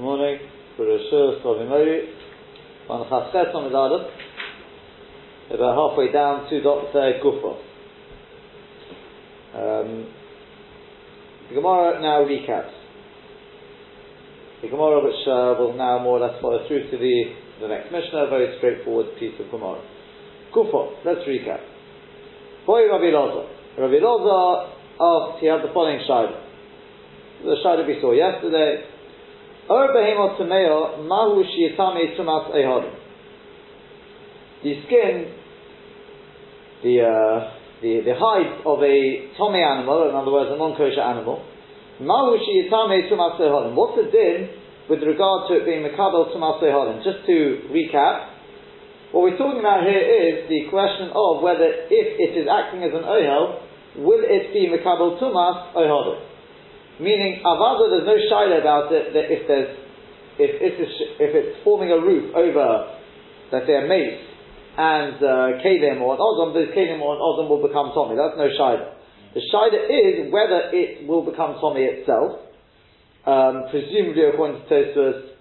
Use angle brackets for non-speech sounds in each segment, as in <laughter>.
Good morning. Bereshus Tovimori. On Chasket on Aleph. About halfway down to Dr. Gufo. Um, the Gemara now recaps. The Gemara which uh, will now more or less follow through to the, the next Mishnah, a very straightforward piece of Gemara. Gufo, let's recap. Boy Rabbi Loza. Rabbi Loza asked, he had the following shayla. The shayla we saw yesterday. The skin, the, uh, the, the hide of a tome animal, in other words, a non-kosher animal. What's the din with regard to it being makabel tumas ehodim? Just to recap, what we're talking about here is the question of whether if it is acting as an ohel, will it be Mekabel Tumas Ohodot? Meaning, Avada, there's no shaila about it that if there's, if it's, if it's forming a roof over, let's say, a mace and uh, Kalim or an Odom, this Kalim or an Odom will become Tommy. That's no shaila. The shaila is whether it will become Tommy itself. Um, presumably, according to Tosfos,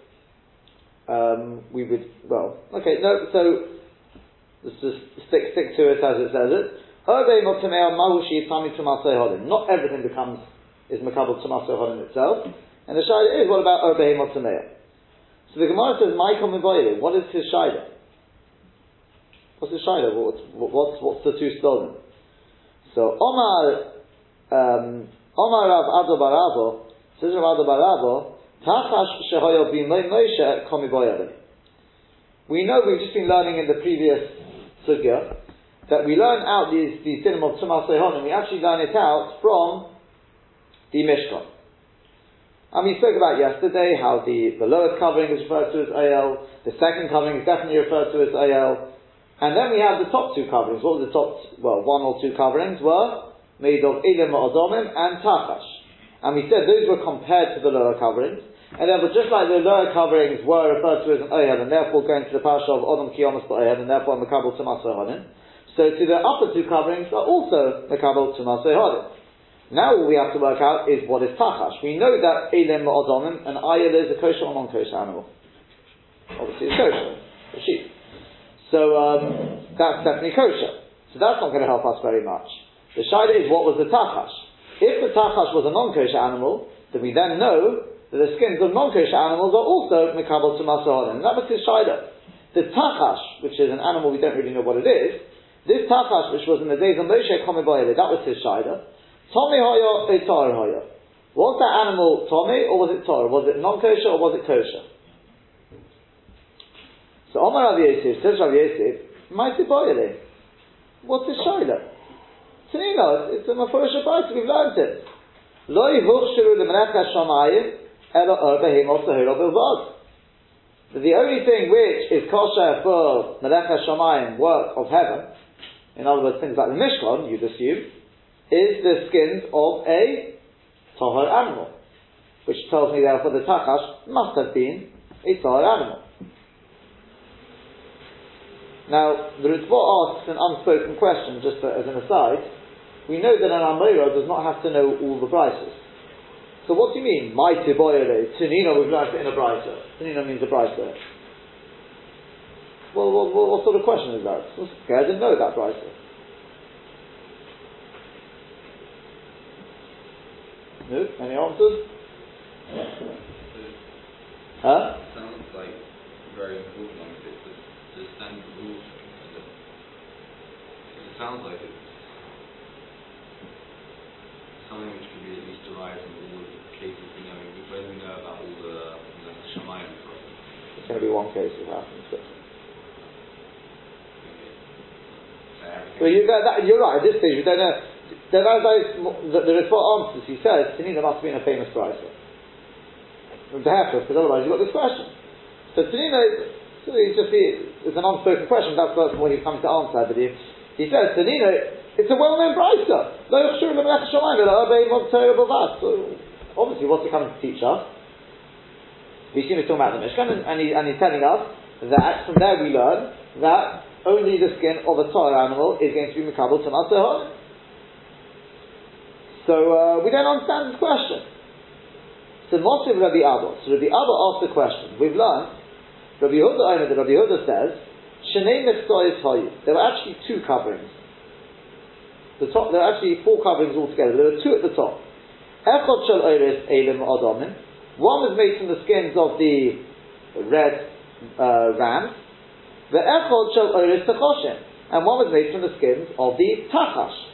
um, we would, well, okay, no, so let's just stick, stick to it as it says it. Not everything becomes is makabel tumasei hodim itself. And the shaila is what about obey motameo? So the Gemara says, "My common What is his shaila? What's his shaila? What's, what's what's the two stolen? So Omar um, Omar Rav Ado Baravo says Rav Ado Baravo Tachash shehoyo b'may Moshe komi We know we've just been learning in the previous sugya that we learn out these, these dinim of Tumas and we actually learn it out from the Mishkan. And we spoke about yesterday how the, the lowest covering is referred to as AL, the second covering is definitely referred to as AL, and then we have the top two coverings. What were the top, well, one or two coverings were made of Ilim Odomim and Tachash. And we said those were compared to the lower coverings. And therefore, just like the lower coverings were referred to as an and therefore going to the Pasha of Odom Kiyomas Ohel, and therefore Makabal Tumas Ohonim, so to the upper two coverings are also Mekabel Tumasei Hadim. Now all we have to work out is what is Tachash. We know that Elim Ma'adomim and Ayel is a kosher or non-kosher animal. Obviously it's kosher, a sheep. So um, that's definitely kosher. So that's not going to help us very much. The Shaila is what was the Tachash. If the Tachash was a non-kosher animal, then we then know that the skins of non-kosher animals are also Mekabel Tumasei Hadim. That was his Shaila. The Tachash, which is an animal we don't really know what it is, this tachash, which was in the days of Moshe Komibayele, that was his shaida. Tommy hoya, Beitar hoya. Was that animal Tommy or was it Torah? Was it non-kosher or was it kosher? So Omar Rav Yosef says Rav Yosef, Mighty Boyle. What's his shaila? Tanina, it's a Mefurish Abayt, we've learned it. Lo yihuchshiru l'menech ha-shamayim, elo er behemot zahiro bilvad. The only thing which is kosher for Melech HaShamayim, work of heaven, in other words, things like the Mishkan, you'd assume, is the skins of a Tahar animal. Which tells me therefore the Takash must have been a Tahar animal. Now, the Ritva asks an unspoken question, just as an aside. We know that an Amora does not have to know all the prices. So what do you mean? My tiboyere, tinina, we've learned in a brisa. Tinina means a brisa. Well, what, what, what, sort of question is that? Okay, I didn't know that brisa. No? Any answers? Huh? Sounds like very important on it to understand the rules. It sounds like it's something which can be at least derived from all the cases we know. We know about all the, the Shemayim It's going to be one case that happens. But well, you, that, you're right. At this stage, we don't know. Then as I, the, the report answers, he says, to me there must have been a famous pricer. Perhaps, because otherwise you've got this question. So Tanina, so he's just, it's an unspoken question, that's, that's what he comes to answer, I believe. He says, Tanina, it's a well-known pricer. Oh, so, obviously, what's he coming to teach us? We seem to talk about the Mishkan, and, and, he, and he's telling us that from there we learn that only the skin of a Torah animal is going to be Mikabel to Matzah So uh, we don't understand this question. So Moshe Rabbi Abba. So Rabbi Abba asked the question. We've learned, Rabbi Yehuda Omer, that Rabbi Yehuda says, Shnei Mechsois Hayu. There were actually two coverings. The top, there are actually four coverings altogether. There were two at the top. Echot Shel Oris Elim Odomim. One was made from the skins of the red uh, rams. The Echot Shel Oris Techoshim. And one was made from the skins of the Tachash.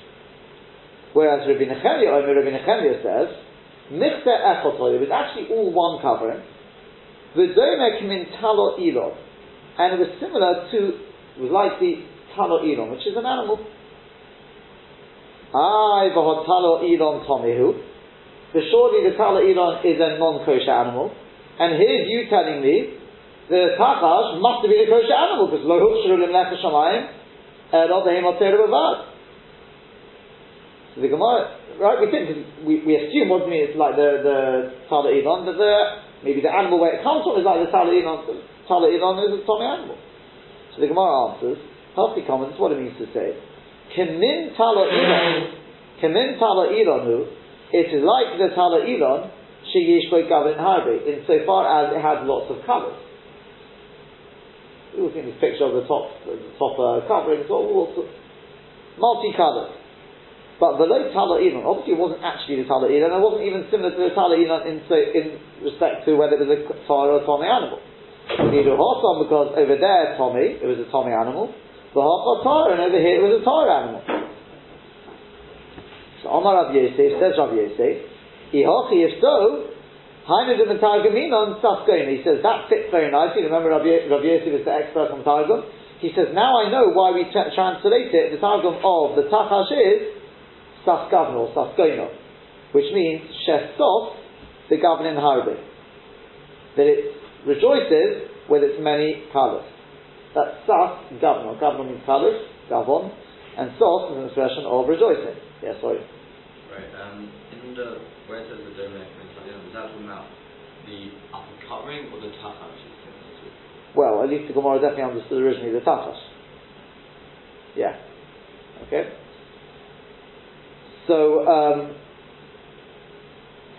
Whereas Rabbi Nechemia, Rabbi says, Michte Echot It was actually all one covering. V'domek min talo ilon. And it was similar to, it was like the talo ilon, which is an animal. I v'hotalo ilon tomihu. But surely the talo ilon is a non-kosher animal. And here's you telling me the tachash must have been a kosher animal because lo huchshru limlech shamayim elo behem otzer So the Gemara, right? We think we, we assume what do you mean it's like the the talo ilon, but the maybe the animal where it comes from is like the talo ilon. Talo ilon is a tommy animal. So the Gemara answers, healthy comments, what it means to say. Kemin tala ilon, kemin tala ilonu, it is like the tala ilon, sheyish by gavin harbe, insofar as it has lots of colours. We all see this picture of the top, the top uh, covering, it's all multicolored. But the low tala ilon, obviously it wasn't actually the tala ilon, it wasn't even similar to the tala ilon in, in respect to whether it was a Torah or a Tommy animal. A horse because over there, Tommy, it was a Tommy animal, the Torah, and over here it was a Torah animal. So Omar Rav Yosef says Rav Yosef, Ihochi, if so, Hainudim and Targuminon Safkoin. He says that fits very nicely. Remember Rav, Rav Yosef is the expert on Targum. He says, now I know why we tra- translate it, the Targum of the Tachash is Safgavno, Safkoino, which means Shesof, the governing harbe. That it rejoices with its many colors. That's sas, gavno. Gavno means colors, gavon, and sos is an expression of rejoicing. Yeah, sorry. Right, um, in the, where it says the domek, is that talking about the upper covering or the tachash? Well, at least the Gemara definitely understood originally the tachash. Yeah. Okay. So, um,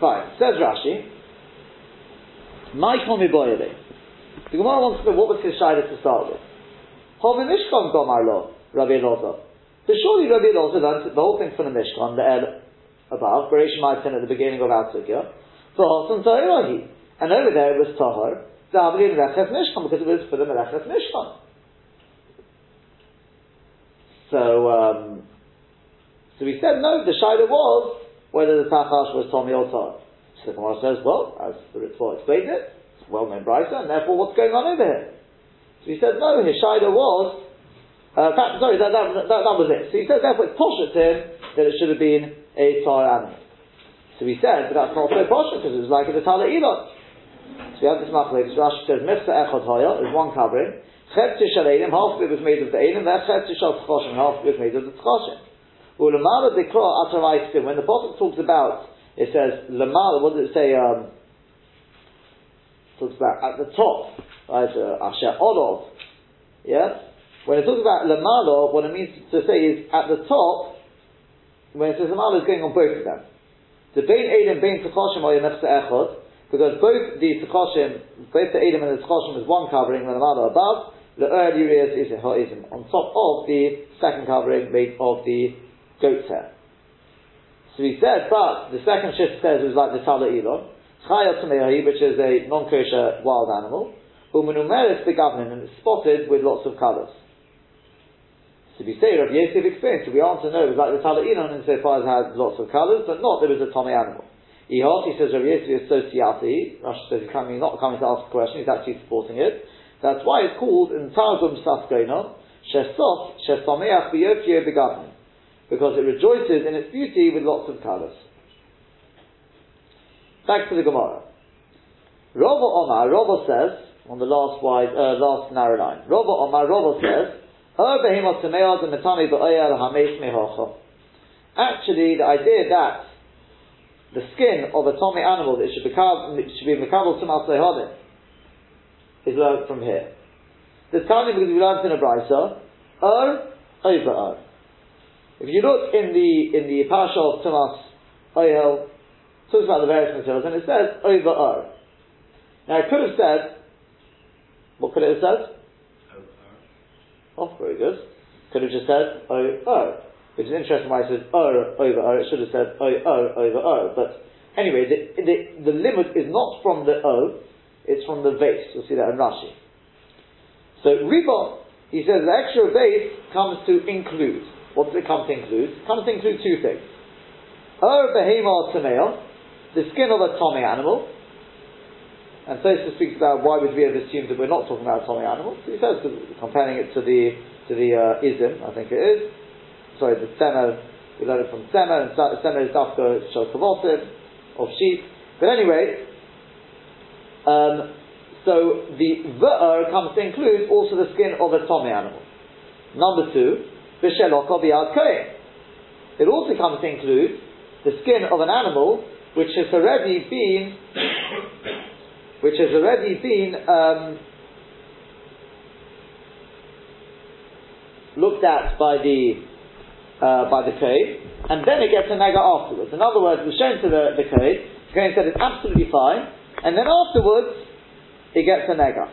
fine. Says Rashi, Michael Miboyele. The Gemara wants to know what was his shayla to start with. Hove Mishkan Gomar Lo, Rabbi Elazar. So surely Rabbi Elazar learned the whole thing from the Mishkan, the El above, Beresh Maitin at the beginning of our Sugya, for Hosan Ta'irahi. And over there it was Tahar, Zavri and Reches Mishkan, because it was for the Reches Mishkan. So, um, so we said no, the Shaila was whether the Tachash was Tommy or Tar. So the Gemara says, well, as the Ritva explained it, it's well known Brisa, and therefore what's going on over here? So he said, no, his Shaila was, uh, fact, sorry, that, that, that, that, was it. So he said, therefore it's posh him that it should have been a Tar animal. So he said, but that's not so posh because it was like a Tala Elon. So we have this machlek. So Rashi says, Mifsa Echot Hoya is one covering. Chet Tishal half of it was made of the Eilim, and Chet Tishal Tchoshim, half of it was made of the Tchoshim. Ulamala Ataraisim, when the Prophet talks about, it says, Lamala, what does it say, um, talks about at the top, right, uh, Asher Olov, yeah? When it talks about Lamala, what it means to say is, at the top, when it says Lamala, is going on both of them. The Bein Eilim, Bein Tchoshim, or Yemefsa Echot, because both the Tchoshim, both the Eilim and the Tchoshim is one covering, the Lamala above, the earlier is, is on top of the second covering made of the goat's hair. So he said, but the second shift says it was like the Tala Elon, which is a non-kosher wild animal, Umunumeris the government, and it's spotted with lots of colours. So we say, Rav Yosef explains, so we answer no, it was like the Tala Elon insofar as it had lots of colours, but not there was a Tommy animal. Ihot, he says Rav Yosef is Sosiati, Rashi says he's coming, not coming to ask a question, he's actually supporting it. That's why it's called in Targum Saskoino, Shesof, Shesomeach Biyofio Begavnim because it rejoices in its beauty with lots of colours. Back to the Gemara. Rava Omar, Rava says, on the last wide, uh, last narrow line, Rava Omar, Rava says, Actually, the idea that the skin of a Tommy animal that should become should be mekabel to Malsehodim is learned from here. The Tanya because we learned in a brisa, Ur over Ur. If you look in the in the Pasha of Tumas Oyel, talks about the various materials, and it says over ur. Now it could have said, what could it have said? Over. Oh, very good. Could have just said o ur, which is interesting why it says ur over ur. It should have said o O over ur. But anyway, the, the, the limit is not from the o, it's from the vase. You'll see that in Rashi. So riba, he says the extra vase comes to include. What does it come to include? It comes to include two things. Ur behema tameo, the skin of a tommy animal. And so Tosfos speaks about why would we have assumed that we're not talking about a tommy animal. So he says, comparing it to the to the uh, ism, I think it is. Sorry, the sema, we learned it from sema, and sema is dafka shalkavotim, of sheep. But anyway, um, so the v'er comes to include also the skin of a tommy animal. Number two, It also comes to include the skin of an animal which has already been, <coughs> which has already been um, looked at by the uh, by the code, and then it gets a nega afterwards. In other words, we're shown to the, the code, the code said it's absolutely fine, and then afterwards it gets a nega.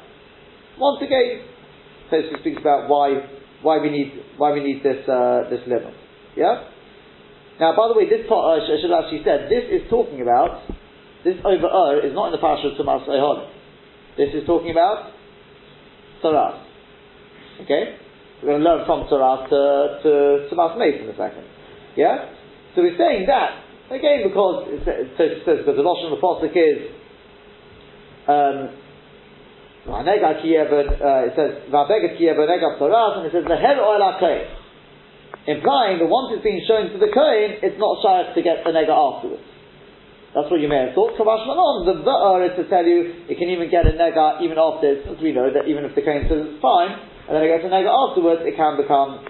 Once again, Tosfos speaks about why why we need why we need this uh, this limit. Yeah. Now, by the way, this part uh, I should actually said this is talking about this over er is not in the parasha of Tumas Ehon. This is talking about Torah. Okay, we're going to learn from Torah to to Tumas Meis in a second. Yeah, so we're saying that again because it says because the notion of the pasuk is. Um, uh, it says, and it says, the oil implying that once it's been shown to the Kohen, it's not shy to get the nega afterwards. That's what you may have thought. Kavash the Va'ar is to tell you it can even get a nega even after, as we know that even if the Kohen says it's fine, and then it gets a nega afterwards, it can become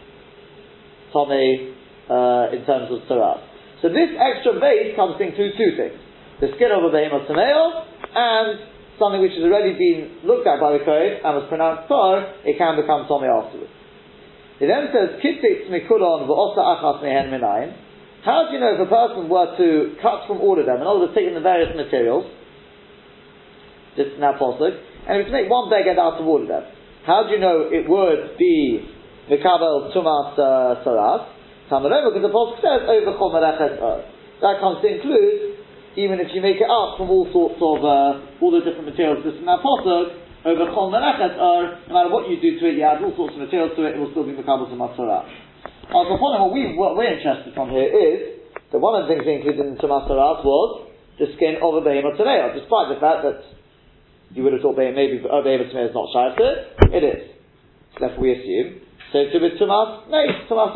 Tomei uh, in terms of Torah. So this extra base comes to include two things. The skin of a behemoth and something which has already been looked at by the Kohen and was pronounced Tor, it can become Tomei afterwards. He then says, Kititz mikulon v'osa achas mehen minayin. How do you know if a person were to cut from all of them, in other words, taking the various materials, is now possible, and if to make one beged out of all of them, how do you know it would be Mikabel Tumas uh? Tamarova, because the Pasuk says, over Chol That comes to include, even if you make it up from all sorts of, uh, all the different materials, this is now Pasuk, over Chol Melechet or no matter what you do to it, you add all sorts of materials to it, it will still be Makabal to Matzorah. Now, the point what, we, what we're interested from here is that one of the things included in Matzorah was the skin of a behemoth today, despite the fact that you would have thought maybe a behemoth today is not shy of it, it is. Therefore we assume. So to be Tumas, no, Tumas.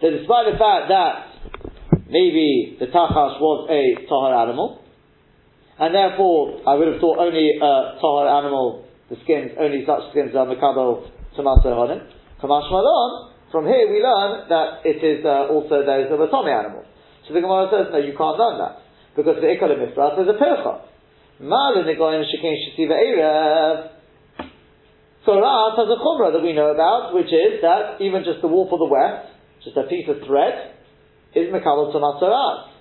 So despite the fact that maybe the Tachash was a Tahar animal, and therefore, I would have thought only a tahar animal, the skins, only such skins are mekabel tomato honim. Kamash malon, from here we learn that it is uh, also those of a tommy animal. So the Gemara says, no, you can't learn that. Because the Ikolim Mifrat is a pircha. Erev. Torah has a chumrah that we know about, which is that even just the wall for the west, just a piece of thread, is mekabel tomato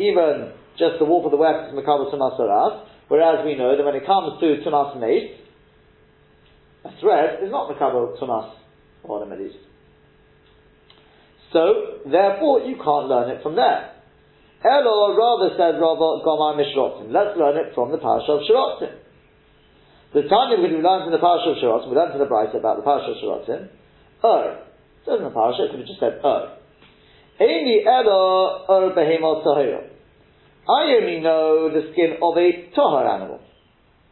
even just the wall of the west is Tumas Saras, whereas we know that when it comes to Tumas Meis, a thread is not Makabal Tumas or the middle. So, therefore, you can't learn it from there. Elo rather said Rabba Gomar Mishrotim. Let's learn it from the Parasha of Shirotim. The Tanya we learned in the Parasha of Shirotim, we learned in the Brisa about the Parasha of Shirotim, Er. It in the Parasha, it could have just said Er. Eini elo or behemot tahira. I only know the skin of a tahar animal.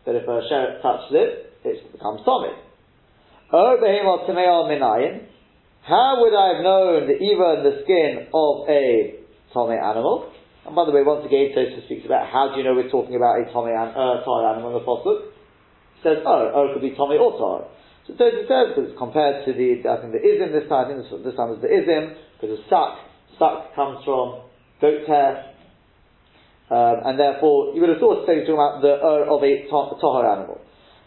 But if a sheret touches it, it becomes tomid. Or behemot tameo minayin. How would I have known that even the skin of a tommy animal? And by the way, once again, Tosfos speaks about how do you know we're talking about a tommy an, uh, animal in the pasuk? says, oh, oh, it could be tommy or tar. So Tosfos says because compared to the, I think the ism this time, I think this, time was the ism because of suck suck comes from goat hair, um, and therefore you would have thought so talking about the ur of a tahar animal.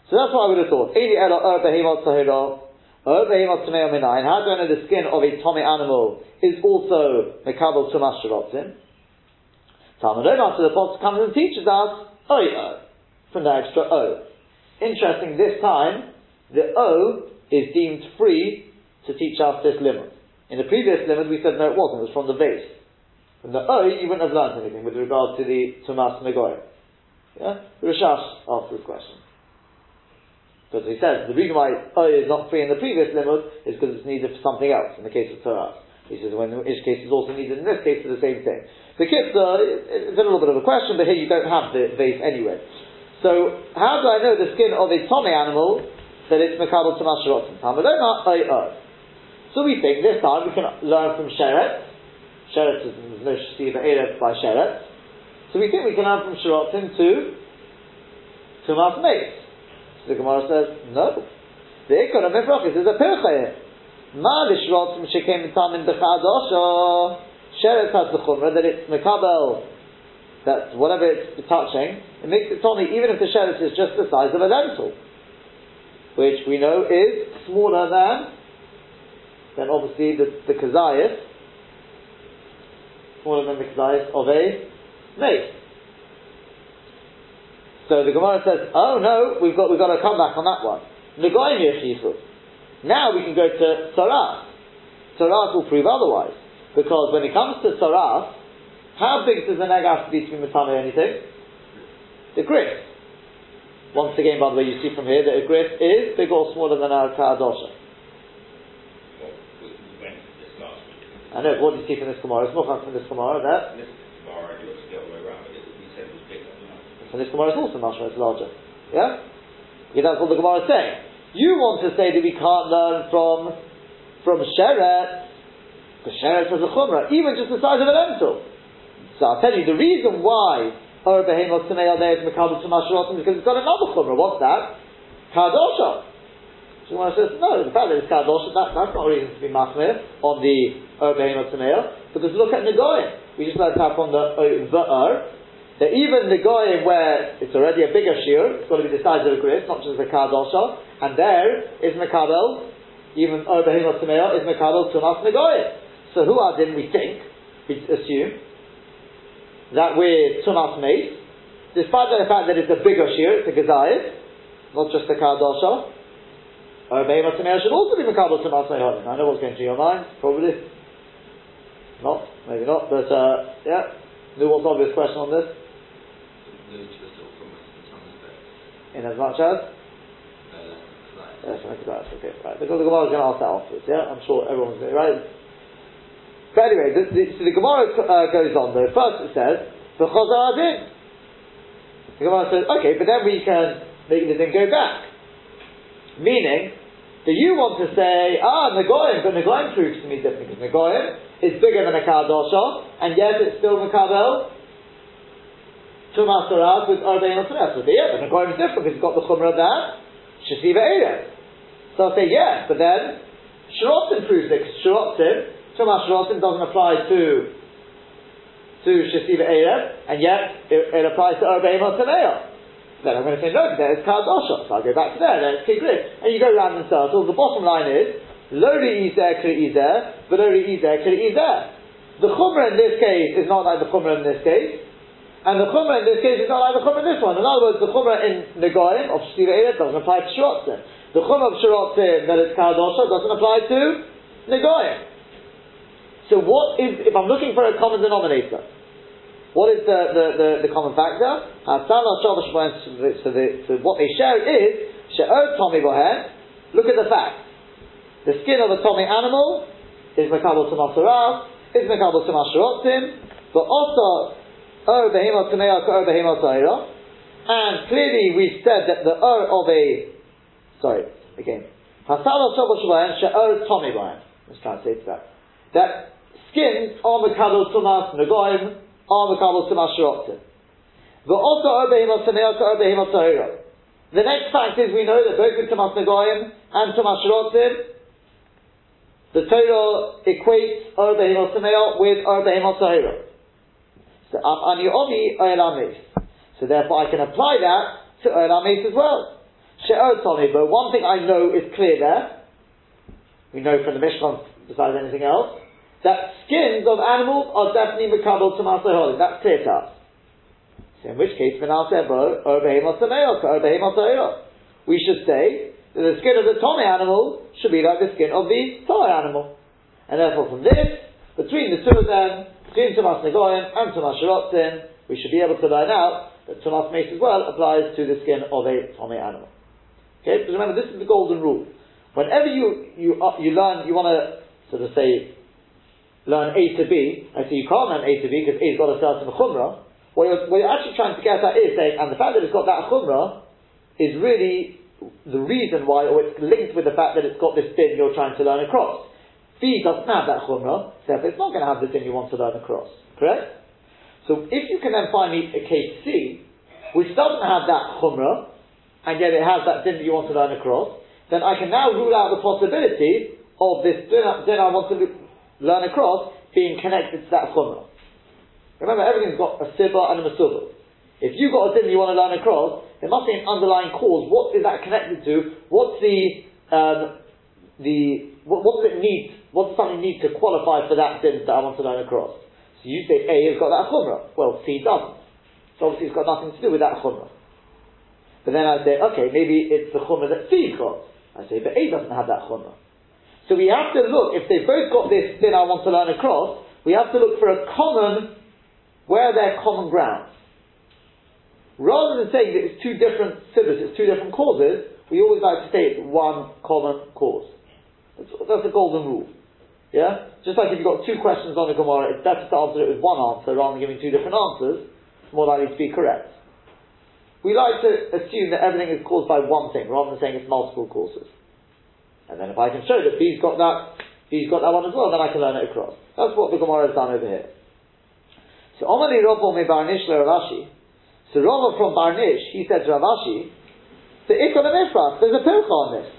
So that's what I would have thought. Eli elo ur behemot tahira, er Oh, behemot tamei minayin. How do I know the skin of a tummy animal is also mekabel tumas sharotzim? Talmud Omar, so the Apostle comes and teaches us, oh, yeah, from the extra O. Interesting, this time, the O is deemed free to teach us this limit. In the previous limit, we said no, it wasn't, it was from the base. From the O, you wouldn't have learned anything with regard to the Tumas Nagoy. Yeah? Rashash asked this question. Because he says the reason why O is not free in the previous limit is because it's needed for something else, in the case of Torah. He says when each case is also needed in this case for the same thing. The kitzah, it's a little bit of a question, but here you don't have the vase anyway. So, how do I know the skin of a Tommy animal that it's Mekabel to Masharotim? So we think this time we can learn from Sheret. Sheret is no Shiva Erev by Sheret. So we think we can learn from Sharotim to Tumas Meis. So the Gemara says, no. The Ikon of Mifrachis is a Pirchayim. Ma Lishrotim Shekem Tamim Bechadosha. Sheret has the Chumrah that it's Mekabel that whatever it's touching, it makes it tell even if the sheretz is just the size of a lentil, which we know is smaller than, then obviously the, the kazayas, smaller than the kazayas of a mace. So the Gemara says, oh no, we've got, we've got to come back on that one. Now we can go to Saras. Saras will prove otherwise. Because when it comes to Saras, how big does the neg have to be to be anything? The grist. Once again, by the way, you see from here that a is bigger or smaller than a kaadosha. I know, what do you see from this Gemara? It's more from this Gemara that. So this Gemara is also mashma, it's larger. Yeah? Because that's what the Gemara is saying. You want to say that we can't learn from from Sheret, because Sheret has a chumrah, even just the size of an lentil. So I'll tell you the reason why Or Behemoth there is Mekabel Tumasharotim because it's got another chumrah. What's that? Kadosha. So one says, no, the fact that it's Kadosha, that, that's not a reason to be Machmir on the Or Behemoth Tamei because look at Nagoyim. We just learned that on the uh, V'er that even the goyim where it's already a bigger shear, it's got to be the size of a grid, not just a kadosha, and there is mekabel, even Obehemoth Tamei is mekabel tumas negoyim. So who are then we think, we assume, that we're tumas made, despite the fact that it's a bigger shear, it's a gazayit, not just a kardosha. Or Behemoth should also be Makabal Tumas Mehodim. I know what's going through your mind, probably. Not, maybe not, but uh, yeah. New what's obvious question on this? In as much as? Yes, okay, right. Because the Gemara is going to ask that afterwards, yeah? I'm sure everyone's going to, right? But anyway, the, the, so the Gemara uh, goes on though. First it says, the Adin. The Gemara says, okay, but then we can make the thing go back. Meaning, that you want to say, ah, Nagoyim, but Nagoyim proves to me different, because Nagoyim is bigger than a Kadosha, and yet it's still Makabel, Tumas Saraz with Arbein Otaneh. So yeah, but Nagoyim is different, because it's got the Chumrah that, Shasiva Erev. So I'll say, yes, but then, Shirotim proves it, because Shirotim Tumas Rosim doesn't apply to to Shesiva Erev, and yet it, it applies to Obey Motameo. Then I'm going to say, no, there is Kadosha. So I'll go back to there, there's Kigrid. And you go around in circles. The bottom line is, Lori Izer, Kri Izer, Velori Izer, Kri Izer. The Chumrah in this case is not like the Chumrah in this case. And the Chumrah in this case is not like the Chumrah in this one. In other words, the Chumrah in Negoim of Shesiva Erev doesn't apply to Shirotzim. The Chumrah of Shirotzim that it's Kadosha doesn't apply to Negoim. So what is, if I'm looking for a common denominator, what is the, the, the, the common factor? So, the, so, what they share is, Tommy look at the fact. The skin of a Tommy animal is Mekabel to is Mekabel to Masharotim, but also Er Behemot Tameah Er Behemot Tahira, and clearly we said that the Er of a, sorry, again, Hasal Shabbos Bohen, She'er Tommy Bohen. Let's translate that. That skins are negoim, are. The also The next fact is we know that both in tumas negoim and tumas shiroktim, the Torah equates obehim al with obehim al So ani omi. So therefore I can apply that to oelamis as well. She'er but one thing I know is clear there, we know from the Mishnah, besides anything else, that skins of animals are definitely makabel to masaholim. That's clear cut. So in which case, we should say that the skin of the Tomei animal should be like the skin of the Torah animal. And therefore from this, between the two of them, between Tumas Negoyim and Tumas Shirotzin, we should be able to learn out that Tumas Mace as well applies to the skin of a Tomei animal. Okay, because remember, this is the golden rule. Whenever you, you, uh, you learn, you want to sort of say, learn A to B, and so you can't learn A to B because A's got a certain chumrah. What you're, what you're actually trying to get at is saying, and the fact that it's got that chumrah is really the reason why, or it's linked with the fact that it's got this din you're trying to learn across. B doesn't have that chumrah, therefore it's not going to have the din you want to learn across. Correct? So if you can then find me a case C, which doesn't have that chumrah, and yet it has that din that you want to learn across, then I can now rule out the possibility of this din, din I want to learn across being connected to that chumrah. Remember, everything's got a sibba and a masubah. If you've got a din you want to learn across, there must be an underlying cause. What is that connected to? What's the um, the what, what, does it need? What does something need to qualify for that din that I want to learn across? So you say A has got that chumrah. Well, C doesn't. So obviously it's got nothing to do with that chumrah. But then I say, okay, maybe it's the chumrah that C got. I say, but A doesn't have that chumrah. So we have to look, if they've both got this thing I want to learn across, we have to look for a common, where are their common grounds. Rather than saying that it's two different sibbers, it's two different causes, we always like to say it's one common cause. That's, that's a golden rule. Yeah? Just like if you've got two questions on the Gemara, it's better to answer it with one answer rather than giving two different answers. It's more likely to be correct. We like to assume that everything is caused by one thing rather than saying it's multiple causes. And then if I can show that B's got that, B's got that one as well, then I can learn it across. That's what the Gemara has done over here. So Omali Rabbo me Barnish Rav Ashi. So Rava from Barnish, he said to Rav Ashi, the Ikon Mifrach, there's a pilcha on this.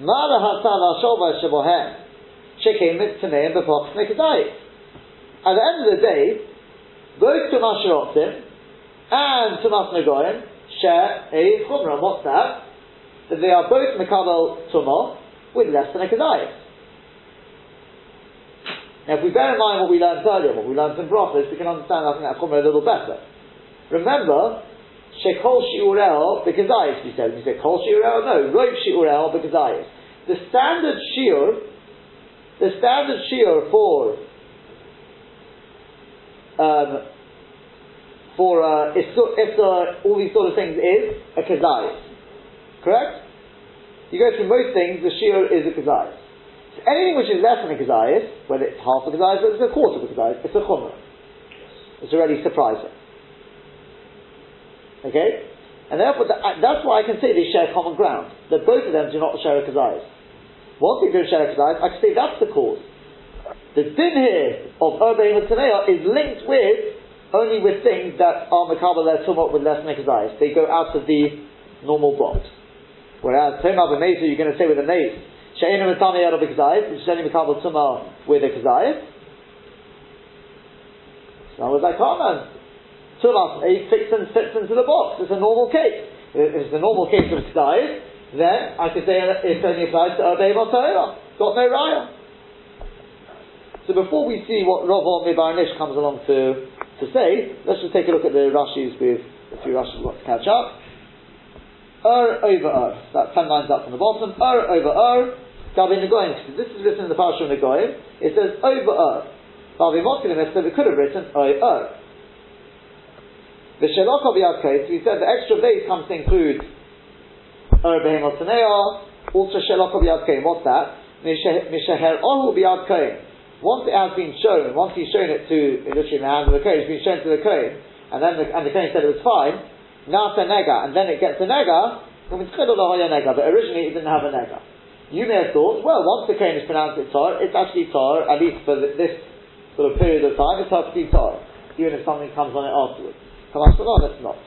Mara Hasan Ashova Shabohem, Shekem Mitzanei and Bepox Nikadai. At the end of the day, both Tumas Shirotzim and Tumas Nagoyim share a Chumrah. What's that? That they are both Mekabel Tumah with less than a Kedayis. Now, if we bear in mind what we learned earlier, what we learned from Brachas, we can understand, I think, that a little better. Remember, Shekol Shiurel Bekazayis, we said. We said Kol Shiurel? No, Rov Shiurel Bekazayis. The standard Shiur, the standard Shiur for um, for uh, uh, all these sort of things is a kazayis. Correct? You go through most things, the shiur is a kazayas. So anything which is less than a kazayas, whether it's half a kazayas, or it's a quarter of a kazayas, it's a chumrah. It's already surprising. Okay? And therefore, uh, that's why I can say they share common ground. That both of them do not share a kazayas. Once they don't share a kazayas, I can say that's the cause. The din here of Urbain and is linked with only with things that are makabel their with less than a kazayas. They go out of the normal box. Whereas Tema b'Mesa, you're going to say with a mace, She'enu Mitami Yad B'Kazayis, which is only Mikabel Tumah with a Kazayis. So I was like, oh man, Tumas, he fits, and fits into the box. It's a normal case. If it's a normal case of Kazayis, then I could say it only applies to Obey Torah. Got no raya. So before we see what Rav Mibarnish comes along to, to say, let's just take a look at the Rashi's with a few Rashi's we've got to catch up. Ur over Ur. That's ten lines up from the bottom. Ur over Ur. Gabi Negoim. This is written in the Parsha of Negoim. It says over Ur. Bavi Motkin said we could have written Oy Ur. The Shelokov Yadkait, we said the extra base comes to include Ur Behemot also Shelokov Yadkait. What's that? Mishaher Ohu Biyadkait. Once it has been shown, once he's shown it to, literally in the hands of the Kohen, it's been shown to the Kohen, and then the, and the Kohen said it was fine, Nasa nega, and then it gets a nega, but originally it didn't have a nega. You may have thought, well, once the Kohen has pronounced it tar, it's actually tar, at least for this sort of period of time, it's be tar, even if something comes on it afterwards. Kamash no, it's not.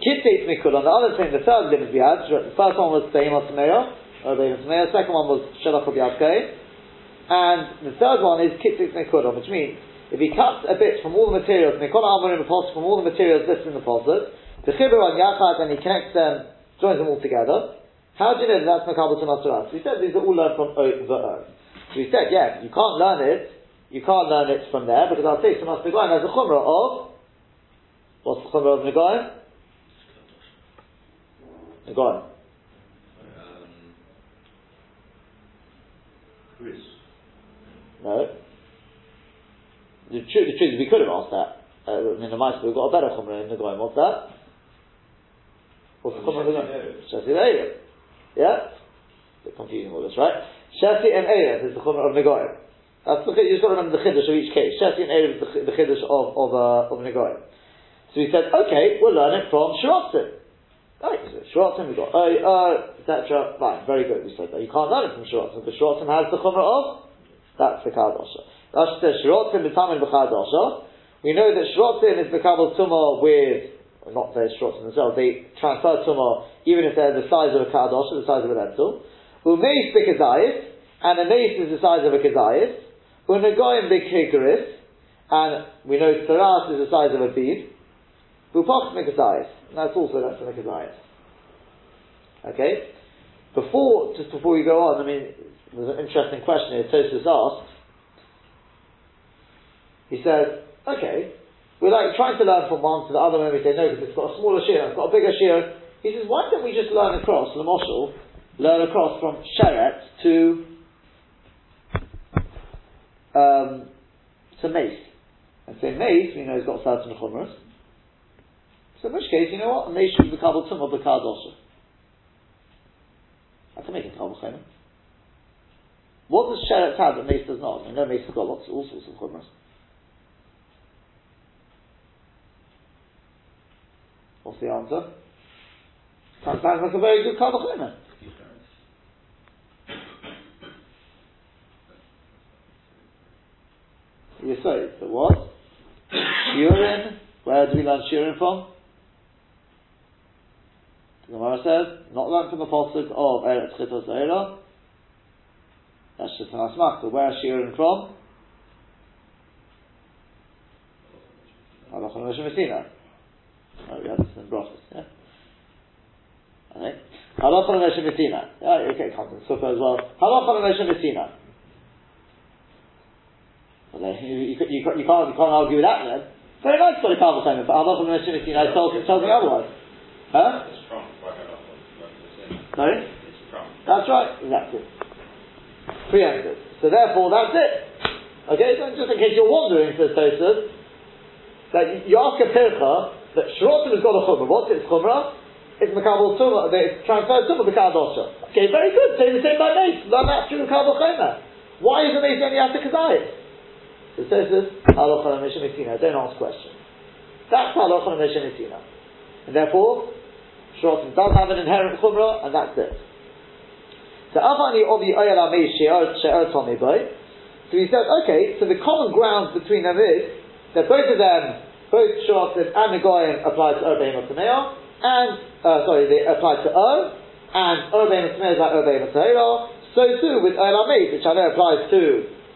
Kitzeitz mikul, on the other thing, the third limit we had, the first one was Behemot Tameya, or Behemot Tameya, the second one was Shalach and the third one is Kitzeitz mikul, which means if he cuts a bit from all the materials, Mikol Amarim from all the materials listed in the Posuk, the Chibur on Yachad, and he connects them, joins them all together, How do you know that that's Makabal Masaras? We said these are all learned from o, the O. So we said, yeah, you can't learn it, you can't learn it from there, because I'll say Samas Negoim has a Chumrah of, what's the Chumrah of Negoim? Negoim. Um, Chris. No. The truth, the truth is we could have asked that. Uh, in the mice, we've got a better Chumrah in Negoim. What's that? What's the Chumrah of Negoim? Shasi Erev. Yeah? Bit confusing all this, right? Shasi and Erev is the Chumrah of Negoim. That's the, you've got to remember the Chiddush of each case. Shasi and Erev is the, the Chiddush of, of, uh, of Negoim. So we said, okay, we'll learn it from Shirotzim. Right, so Shirotzim, we've got uh, uh, etc. Fine, very good, we said that. You can't learn it from Shirotzim, because Shirotzim has the Chumrah of, that's the Kadosha. Says, Shirotzim b'tamin b'chadosha. We know that Shirotzim is Mekabel Tumah with, not their Shirotzim themselves, they transfer Tumah even if they're the size of a Kadosha, the size of a lentil. Umeis b'kezayis, and a mace is the size of a kezayis. Unegoyim b'kegaris, and we know Saras is the size of a bead. Upach b'kezayis, and that's also than a kezayis. Okay? Before, just before we go on, I mean, there's an interesting question here. Tosfos asked. He said, okay, we're like trying to learn from one to the other and we say no because it's got a smaller shear, it's got a bigger shear. He says, why don't we just learn across, the moshul, learn across from sheret to um, to mace. And say mace, we know it's got certain chumras. So in which case, you know what? A mace should be kabel tum of the kadosha. I can make kabel chayim. What does sheret have that mace does not? I know mace has got lots, all sorts of chumras. What's the answer? Sounds like a very good kabel chayim. Yisod. But what? Shiurin. Where do we learn Shiurin from? The Gemara says, not learned from the pasuk of Eretz Chitos. That's just an asmach. So where is Shiurin from? Oh, we have this in Brachos, yeah? I think. Halachon Moshe Yeah, okay, comes in Sukkah as well. Halachon Moshe Messina. Well, you, can't, you can't argue with that then. Very nice for the Kabbalah Chayim, but from Meshim you tells, tells me otherwise. Huh? Sorry? That's right, exactly. Preempted. So therefore, that's it. Okay, so just in case you're wondering, says Tosfos, that you, you ask a pircha that Shrotim has got a chumrah. What's its chumrah? It's Makabal Tumah, it's transferred Tumah B'Kadosha. Okay, very good. Say the same by Mace. Learn that through Makabal Chayma. Why is the Mace only after Kazayas? So it says this, Halacha Lamesha Messina. Don't ask questions. That's Halacha Lamesha Messina. And therefore, Shrotim does have an inherent chumrah, and that's it. So Avani Ovi Oyel Amei She'er Tomei Boy. So he said, okay, so the common ground between them is that both of them, both Shrotim and Negoyim apply to Urbeim Otameo, and, uh, sorry, they apply to Ur, and Urbeim Otameo is like Urbeim Otameo. So too with Oyel which I know applies to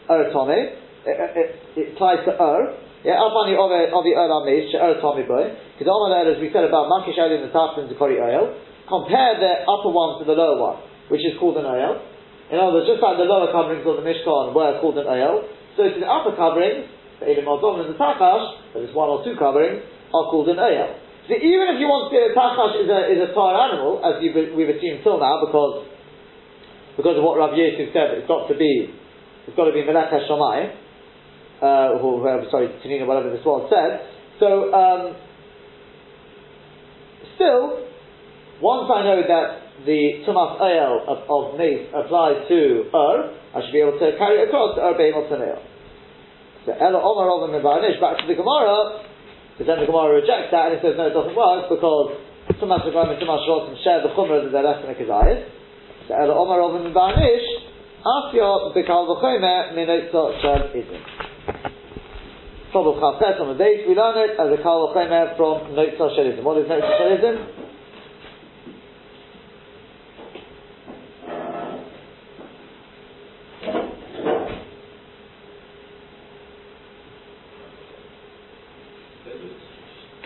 Tomei it, it, it applies to Ur. Yeah, Alfani the Ur Amis, Ur Tommy Boy. Because Omar as we said about Makish in the Tafin to Kori Oil, compare the upper one to the lower one, which is called an oil. In other words, just like the lower coverings of the Mishkan were called an oil, so to the upper coverings, the Elim Adom and the Takash, that is one or two coverings, are called an oil. So even if you want to say that Takash is a, is a tar animal, as we've, assumed till now, because because of what Rav Yosef said, it's got to be it's got to be Melech Hashemayim, uh, or whoever, sorry, Tanina, whatever this was, said. So, um, still, once I know that the Tumas Ayel of, of Mace applies to Ur, I should be able to carry it across to Ur Tanil. So, Ella Omar of the back to the Gemara, because then the Gemara rejects that and it says, no, it doesn't work because Tumas Regam and Tumas Rotim share the Chumrah that they're less than a Kazayas. So, Ella Omar the Mibanish, Afya Bikal V'chomer Minot Shel Izim. Trouble Chafet on the base, we learn it as a Kal Chomer from Notzah Shelism. What is Notzah Shelism?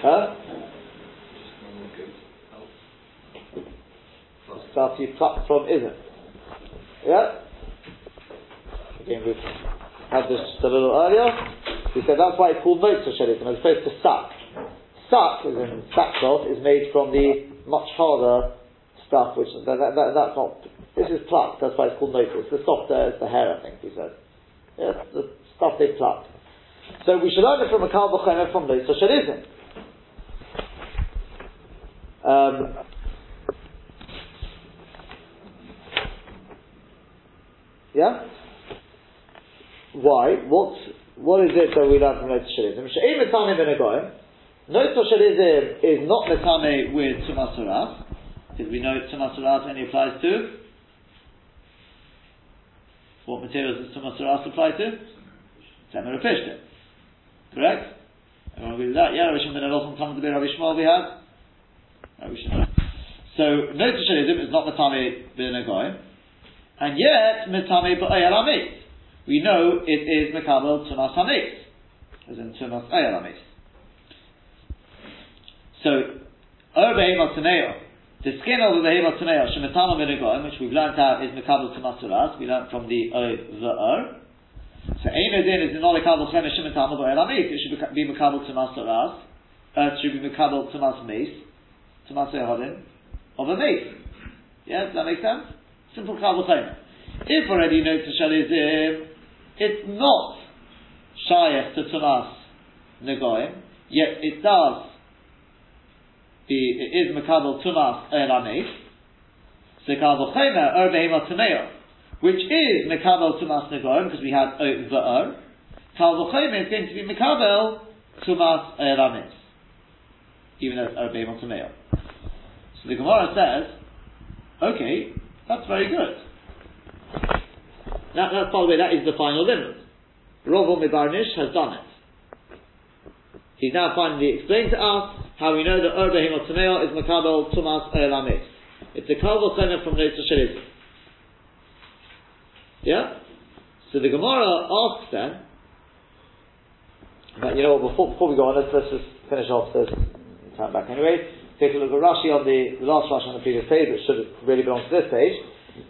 Huh? Just normal goat. Help. Plus stuff you plucked from isn't. Yeah? Again, we've had this just a little earlier. We said that's why it's called notes of shelitim as opposed to suck. Suck, as in sackcloth, is made from the much harder stuff, which that, that, that, that's not. This is plucked. That's why it's called notes. It's the softer, it's the hair, I think he said. Yeah, the stuff they plucked. So we should learn it from a kal from notes of shelitim. Um, yeah? Why? What, what is it that we learn from Notzah Shalizim? She'im Metame ben Agoyim. Shalizim uh, is not Metame with Tumas because we know Tumas only applies to what materials does Tumas apply to? Pishtim. Correct? Everyone agree with that? Yeah, Rishon Rabbi Shmuel we we should know. So, Notzah Shalizim is not Metame ben Agoyim, and yet Metame ba'ayal we know it is Mekabel Tumas Hametz, as in Tumas Ayal. So, Ur Behemot Taneo, the skin of the Behemot Taneo, Shemetama Benegoim, which we've learned out is Mekabel Tumas Uras, we learned from the O, the Ur. So, Odin is not a Kabel Chemesh Shemetama Be'el Hametz, it should be Mekabel Tumas Uras, uh, it should be Mekabel Tumas Meis, Tumas Ehodin, of a Meis. Yeah, does that make sense? Simple Chemesh. If already know to Shalizim, it's not shayach to Tumas Negoim, yet it does be, it is Mekabel Tumas Elameis, Sekabel Chemer Er Behema Tumeo, which is Mekabel Tumas Negoim, because we had V'er, Kal Chemer is going to be Mekabel Tumas Elameis, even though it's Er Behema Tumeo. So the Gemara says, okay, that's very good. That, that, by the way, that is the final limit. Rovo Mibarnish has done it. He's now finally explained to us how we know that Erbehim or Tameo is Makabel Tumas Elamis. It's a Kalbo Chena from Netzah Shelizim. Yeah? So the Gemara asks then, but you know before, before we go on, let's, let's just finish off this, turn back anyway. Take a look at Rashi on the, the last Rashi on the previous page, which should really belong to this page.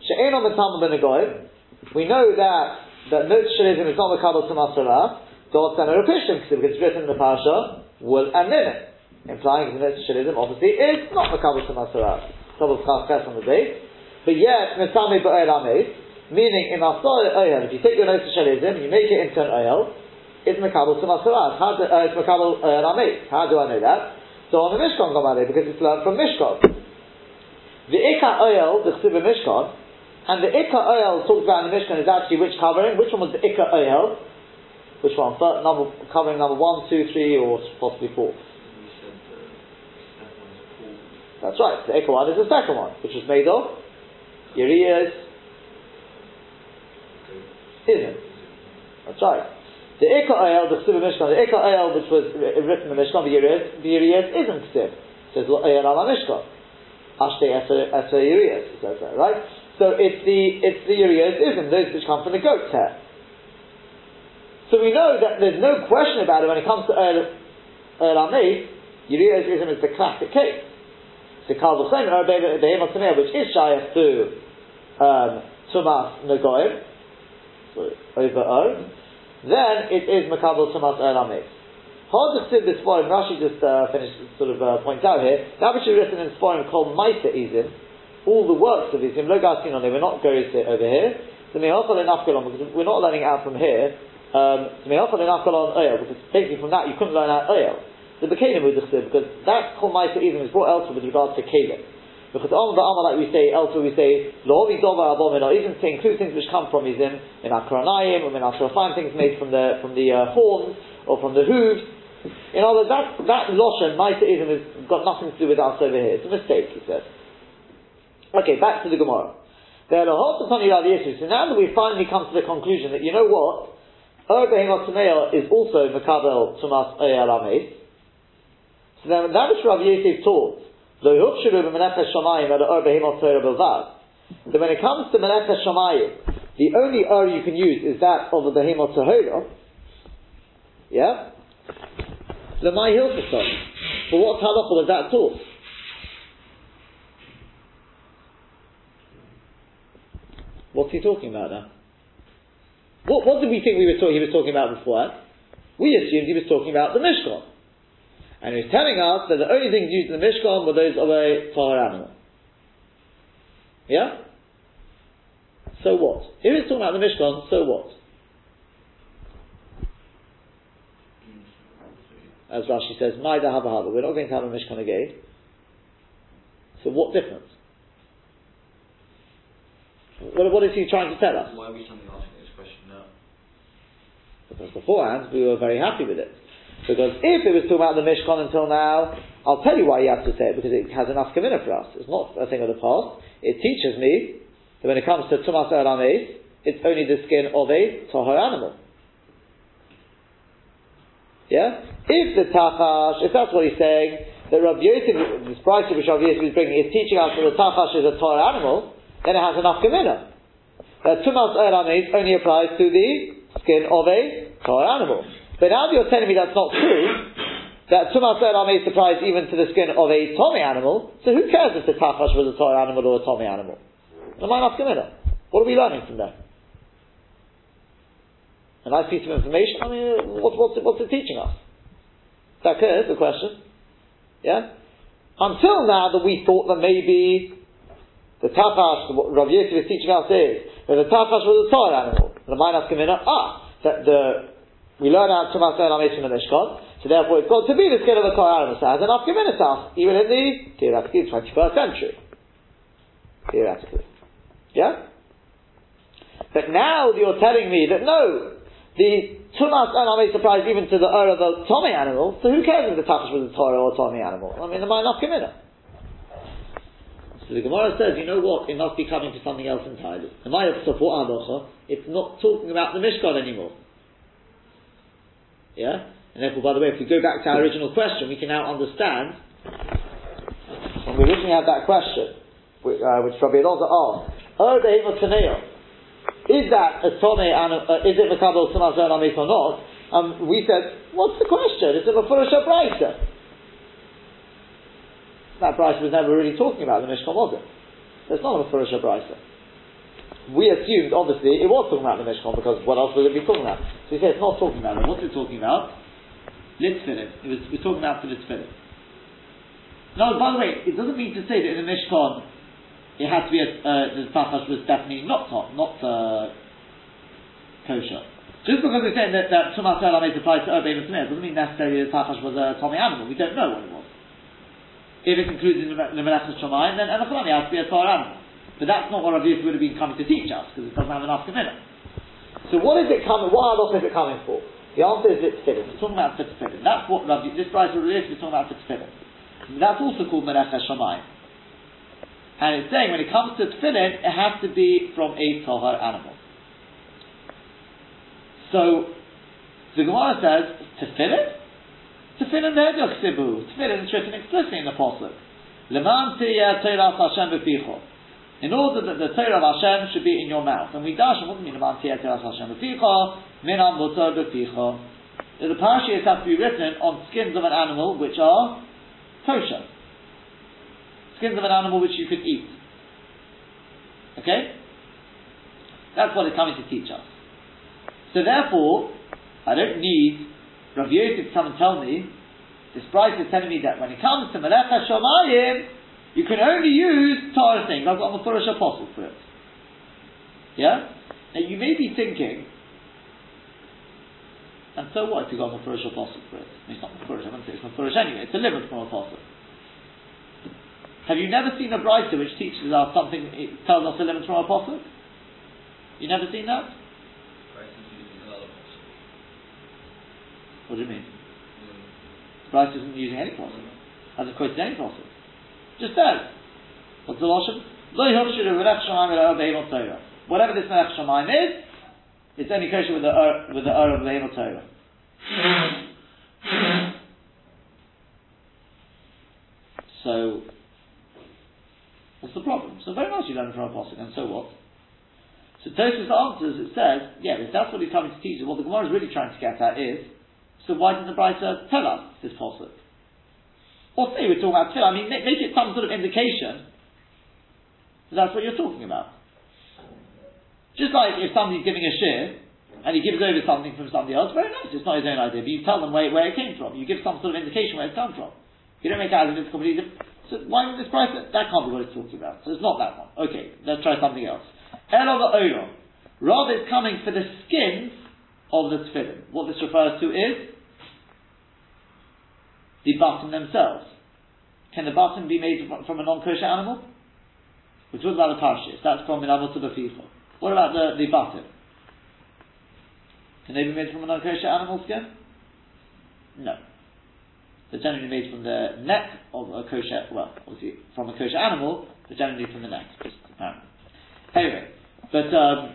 She'en on the Talmud ben we know that that note shalizim is not the kabel to masara, don't send a repetition because it's written in the parasha, will and it, implying that note shalizim obviously is not the kabel to masara. Kabel chachkas on the base, but yet misami ba'el ames, meaning in asar oil, if you take your note shalizim, you make it into an oil, it's makabel to masara. How do, uh, it's. How do I know that? So on the Mishkan Gamade, because it's learned from Mishkan. The Ika oil, the Chsiva Mishkan, and the Ikka Oil talked about in the Mishkan is actually which covering? Which one was the Ikka Oil? Which one? First, number, covering number one, two, three, or possibly four? That's right. The Ikka one is the second one, which was made of Urias. Isn't. That's right. The Ikka Oil, the Chsiva Mishkan, the Ikka Oil, which was written in the Mishkan, the Urias isn't Chsiv. It says Oil ala Mishkan. Ashte Eser Urias, it says that, right? So it's the it's the urias ism, those which come from the goat's hair. So we know that there's no question about it when it comes to Earl Amei, urias ism is the classic case. The Kal V'chen which is shayach to um, Tumas Nagoyim, over O, then it is Makabel Tumas Earl Amei. Hard to this point, Rashi just uh, finished sort of uh, point out here, that which is written in Sporim called Maita Izim, all the works of Isim, lo gasin on we're not going to over here. So because we're not learning out from here. Um, because basically from that you couldn't learn out oil. The Bekalim because that Kol Maisa Izim is brought elsewhere with regard to Kalim. Because the Amma, like we say elsewhere, we say Lohovi Dova Abomin, or even to include things which come from Izim, in Akronayim, or in Akrofayim, things made from the from the uh, horns or from the hooves. In other words, that that Loshen Maisa Izim has got nothing to do with us over here. It's a mistake, he says. Okay, back to the Gemara. There are lots of funny other issues. So now that we finally come to the conclusion that you know what, Erbehim is also Makabel Tumas Eyal So then that which Rav Yosef taught, that when it comes to Menechas Shamayim, the only er you can use is that of the Behemoth Tahora. Yeah? The My Hilchasot. But what halacha was that taught? What's he talking about now? What, what did we think we were talking, he was talking about before? We assumed he was talking about the Mishkan. And he's telling us that the only things used in the Mishkan were those of a Tahar animal. Yeah? So what? If he's talking about the Mishkan, so what? As Rashi says, Maida Haba Haba, we're not going to have a Mishkan again. So what difference? What, what is he trying to tell us? Why are we suddenly asking this question now? Because beforehand we were very happy with it. Because if it was talking about the Mishkan until now, I'll tell you why you have to say it, because it has enough kamina for us. It's not a thing of the past. It teaches me that when it comes to Tumas Erames, it's only the skin of a Tahar animal. Yeah? If the Tachash, if that's what he's saying, that Rav Yosef, this price which Rav Yosef is bringing, is teaching us that the Tachash is a Tahar animal, then it has enough kamina. That Tumas Erames only applies to the skin of a Tahar animal. But now you're telling me that's not true, that Tumas Erames surprise even to the skin of a Tommy animal, so who cares if the Tachash was a Tahar animal or a Tommy animal? I not kamina? What are we learning from that? A nice piece of information. I mean, what, what's, it, what's it teaching us? Is that clear? The question. Yeah. Until now, that we thought that maybe the tachash, what Rav Yosef is teaching us is that the tachash was a Torah animal. The minus kamina. Ah, that the we learn out to Lamesh from the Mishkan, so therefore it's got to be the skin of a. So it has kamina us, even in the theoretically 21st century. Theoretically. Yeah? But now you're telling me that no, the Tumas Anamis applies even to the Ur of a Tommy animal, so who cares if the Tachash was a Torah or a Tommy animal? I mean, am I not committed? So the Gemara says, you know what, it must be coming to something else entirely. The Maya support Adocha, it's not talking about the Mishkan anymore. Yeah? And therefore, by the way, if we go back to our original question, we can now understand, when we originally had that question, which, uh, which Rabbi Elazar asked, Ur is that a tome uh, is it makabel tumas amis or not? Um, we said, what's the question? It's a mafurish brisa. That brisa was never really talking about the Mishkan, was it? It's not a mafurish brisa. We assumed, obviously, it was talking about the Mishkan because what else would it be talking about? So we said it's not talking about it. What's it talking about? Litzfilim. It was we're talking about the Litzfilim. No, by the way, it doesn't mean to say that in the Mishkan it has to be a, uh, the tachash was definitely not not uh, kosher. Just because we're saying that, that Tumas Elamed applies to Obey Muslim doesn't mean necessarily the tachash was a Tommy animal. We don't know what it was. If it includes in the Melechus Shemayim, then Elachalani has to be a Torah animal. But that's not what Rabbi Yosef would have been coming to teach us, because it doesn't have enough commitment. So what is it coming, what halach is it coming for? The answer is it's fitting. It's talking about fitting. That's what Rabbi, this price of Rabbi is talking about fitting. That's also called Melechus Shemayim. And it's saying when it comes to tefillin, it has to be from a tohar animal. So the Gemara says tefillin, tefillin nehedok sibu. Tefillin is written explicitly in the pasuk. Leman tiyah Torah Hashem beficho. In order that the Torah of Hashem should be in your mouth. And we dash, what mean? Tiyah Torah Hashem beficho. Minam mutar beficho. The parashiyas have to be written on skins of an animal which are kosher skins of an animal which you could eat. Okay? That's what it's coming to teach us. So therefore, I don't need Rav Yosef to come and tell me, this price is telling me that when it comes to Melech HaShamayim, you can only use Torah things. I've got a Mefurish apostle for it. Yeah? Now you may be thinking, and so what if you got a Mefurish apostle for it? It's not Mefurish, I wouldn't say it's Mefurish anyway, it's delivered from apostle. Have you never seen a writer which teaches us something, it tells us a limit from our apostle? You never seen that? What do you mean? Brisa isn't using any apostle. Hasn't quoted any apostle. Just says. What's the Lashon? Whatever this Melech Shemaim is, it's only kosher with the Ur, with the Ur of the Torah. So, What's the problem? So very nice you learn from a posuk, and so what? So Tosfos answers, it says, yeah, if that's what he's coming to teach us, what the Gemara is really trying to get at is, so why didn't the Brisa tell us this posuk? Or say we're talking about tefillah, I mean, make, make, it some sort of indication that that's what you're talking about. Just like if somebody's giving a share, and he gives over something from somebody else, very nice, it's not his own idea, but you tell them where, where it came from. You give some sort of indication where it's come from. You don't make out if it's completely different. So why would this price? That can't be what it's talking about. So it's not that one. Okay, let's try something else. Elo the Oiro. Rather it's coming for the skins of the tefillin. What this refers to is the button themselves. Can the button be made from, a non-kosher animal? We're talking about the parshis. That's from Minamot What about the, the button? Can they be made from a non-kosher animal skin? No. They're generally made from the neck of a kosher, well, obviously from a kosher animal, but generally from the neck, apparently. Anyway, but, um,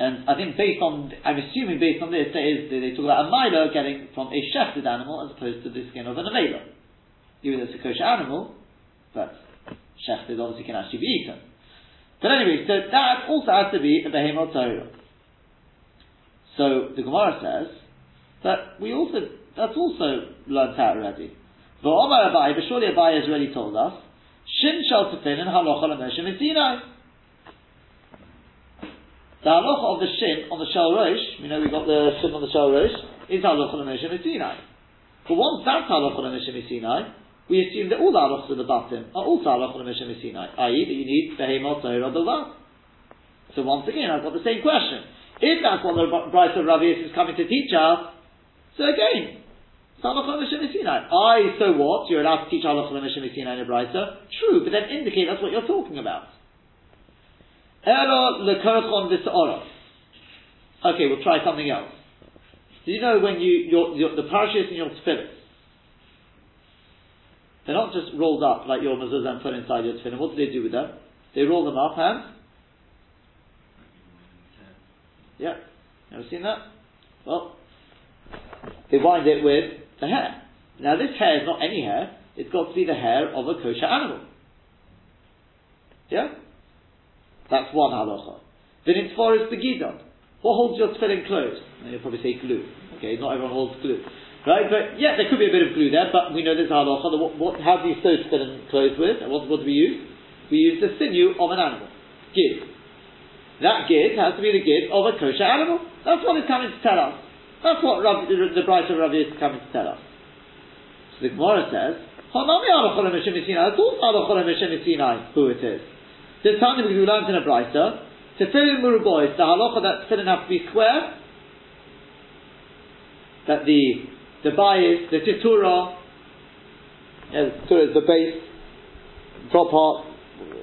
and I think based on, I'm assuming based on this, there is, they talk about a milo getting from a shechted animal as opposed to the skin of an avela. Even though it's a kosher animal, but shechted obviously can actually be eaten. But anyway, so that also has to be a behemoth Torah. So the Gemara says that we also that's also learned out already. But Omar Abai, but surely Abai has already told us, Shin shall tefillin halacha l'meshem. The halacha of the shin on the shell rosh, we know we got the shin on the shell rosh, is halacha l'meshem Sinai. But once that's halacha l'meshem Sinai, we assume that all the halachas of the batim are also halacha l'meshem Sinai, i.e. that you need behemot tahir So once again, I've got the same question. If that's what the Brisa of Rav is coming to teach us, so again. I, so what? You're allowed to teach Halachah Sinai in a Brisa? True, but then indicate that's what you're talking about. Okay, we'll try something else. Do you know when you, your, your, the parashas in your tefillin, they're not just rolled up like your mezuzah and put inside your tefillin. What do they do with them? They roll them up and yeah. Ever seen that? Well, they wind it with the hair. Now this hair is not any hair, it's got to be the hair of a kosher animal. Yeah? That's one halacha. Then it's for is begidon. What holds your tefillin closed? And you'll probably say glue. Okay, not everyone holds glue. Right? But yeah, there could be a bit of glue there, but we know there's halacha. What, what, how do you sew tefillin closed with? What, what do we use? We use the sinew of an animal. Give that gid has to be the gid of a kosher animal. That's what it's coming to tell us. That's what Rabbi, the, the Bright of Rabbi is coming to tell us. So the Gemara says, That's also who it is. This time because we learned in a Brisa, Tefillin Murubois, the halacha that tefillin have to be square, that the the bias, the titura, yeah, the titura is the base, top part,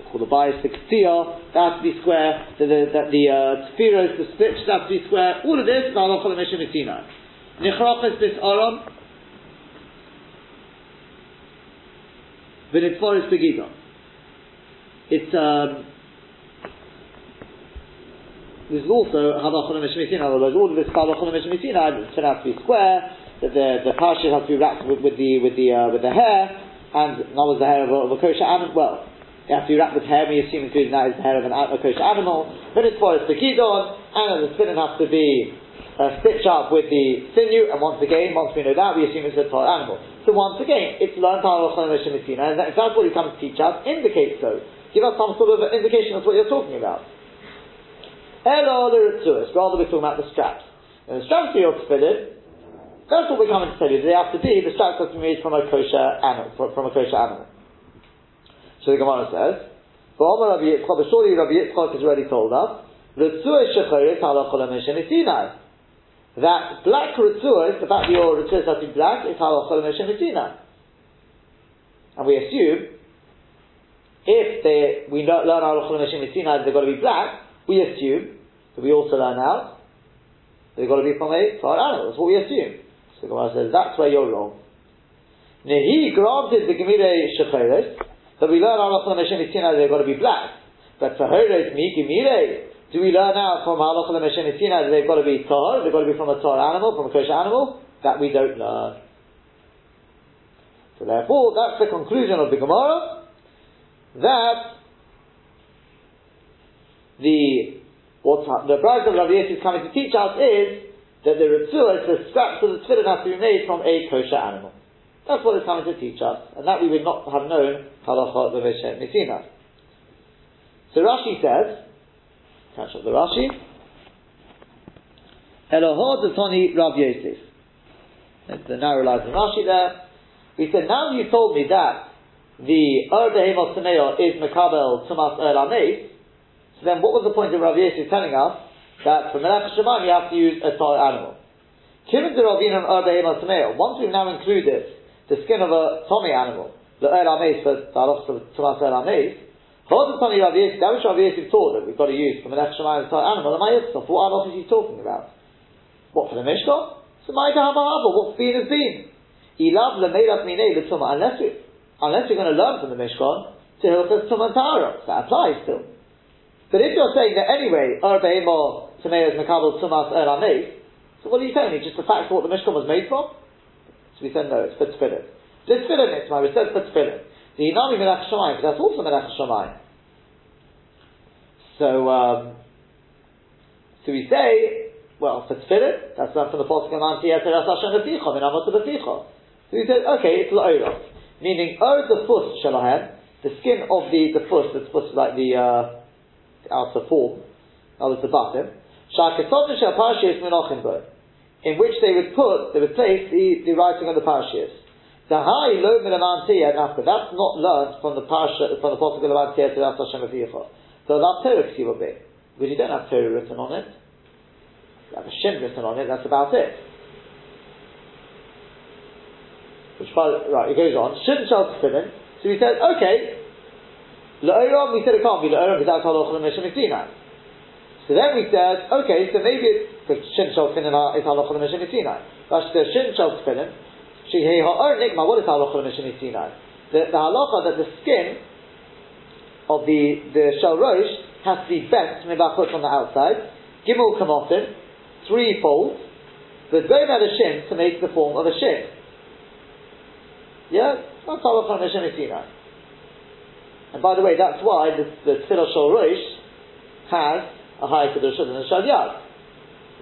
called the bias, the ktia, that has to be square, the, the, the, the uh, tfiros, the stitch, that has to be square, all of this is halacha l'meshim mitzina. Nichrachas bis aram, v'nitforis begidon. It's, um, this is also halacha l'meshim mitzina, otherwise all of this halacha l'meshim mitzina, it's going to be square, that the, the parshas has to be wrapped with, with the, with the, uh, with the hair, and not was the hair of a, of a kosher animal, well, it has to be wrapped with hair, we assume including that is the hair of an a kosher animal. Then it's for the kidon, and the spinning has to be uh, stitched up with the sinew, and once again, once we know that, we assume it's a tall animal. So once again, it's learned halachah and if that's what he comes to teach us, indicate so. Give us some sort of indication of what you're talking about. Elo the rather we're talking about the straps. And the straps for your tefillin, that's what we're coming to tell you. They have to be, the straps have to be made from a kosher animal, from a kosher animal. So the Gemara says, "But Rabbi Yitzchak, surely Rabbi Yitzchak has already told us, that black Ritzuah, the fact that your Ritzuah has to be black, is halachol Sinai. And we assume, if they, we don't learn halachol Sinai, they've got to be black, we assume that we also learn out they've got to be from a far animal. That's what we assume. So the Gemara says, that's where you're wrong. Nehi granted the Gemire Shecheres, that we learn Halachah Meshem Mitzina they've got to be black. But her it's Miki Do we learn out from Halachah Meshem Mitzina that they've got to be Tahor, they've got to be from a Tahor animal, from a kosher animal? That we don't learn. So therefore, that's the conclusion of the Gemara, that the what's the price of Yossi is coming to teach us is that the Ritzua, the scraps of the tefillin have to be made from a kosher animal. That's what it's coming to teach us, and that we would not have known halacha l'veshet nisina. So Rashi says, catch up the Rashi. Elohod Tony Rav Yosef. The narrow lines of Rashi there. He said, now you told me that the Ur Behemot is Mekabel Tumas Ur so then what was the point of Rav Yosef telling us that for Melech Shemaim you have to use a toy animal? Kimin de Ravinam Ur Behemot once we've now included the skin of a Tommy animal, the Ur Ameis for Tumas Ur Ameis, Hold the Rav Yosef, that which Rav Yosef taught that we've got to use for Melech Shemaim a toy animal, the Mayitzah, what animal is he talking about? What for the Mishkan? So my Haba what's been is been. Ilav lemeirach minei l'tuma. Unless you unless you're going to learn from the Mishkan to Hilchas Tumah Tahara, that applies still. But if you're saying that anyway, Ur Be'emo Tameir is Makabel Tumas Er so what are you telling me? Just the fact of what the Mishkan was made from? So we said no, it's for Tefillin. This Tefillin mitzvah, we said for. The Hinami Melech Shemayim, that's also Melech Shemayim. So, um, so we say, well, for that's not from the Pasuk Mount Yeter Hashem Leficha, min Amot Leficha. So he said, okay, it's La'oros. Meaning, oh, the foot, Shalahem, the skin of the, the foot, the foot like the, uh, outer form, was the bottom, in which they would put, they would place the, the writing on the Parashiyas. The high low minamantiyah nafka. That's not learned from the parasha from the pasuk of Mantiyah to Hashem Leficha. So that's Torah will be because you don't have Torah written on it. You have a shin written on it, that's about it. Which right, it goes on. Shin shall tefillin. So we said, okay, La'oram, we said it can't be because that's halach and Mishim So then we said, okay, so maybe it's, the shin shall tefillin is halach and Mishim That's the shin shall tefillin. Shehei ha'or nikma, what is halach and Mishim The, the halacha that the skin of the, the shell rosh has to be bent mibachut on the outside, gimel kamotin, three folds, but going at a shin to make the form of a shin. Yeah? That's all halacha Hashem And by the way, that's why the, the Tfilah Shal Rosh has a higher Kedusha than the.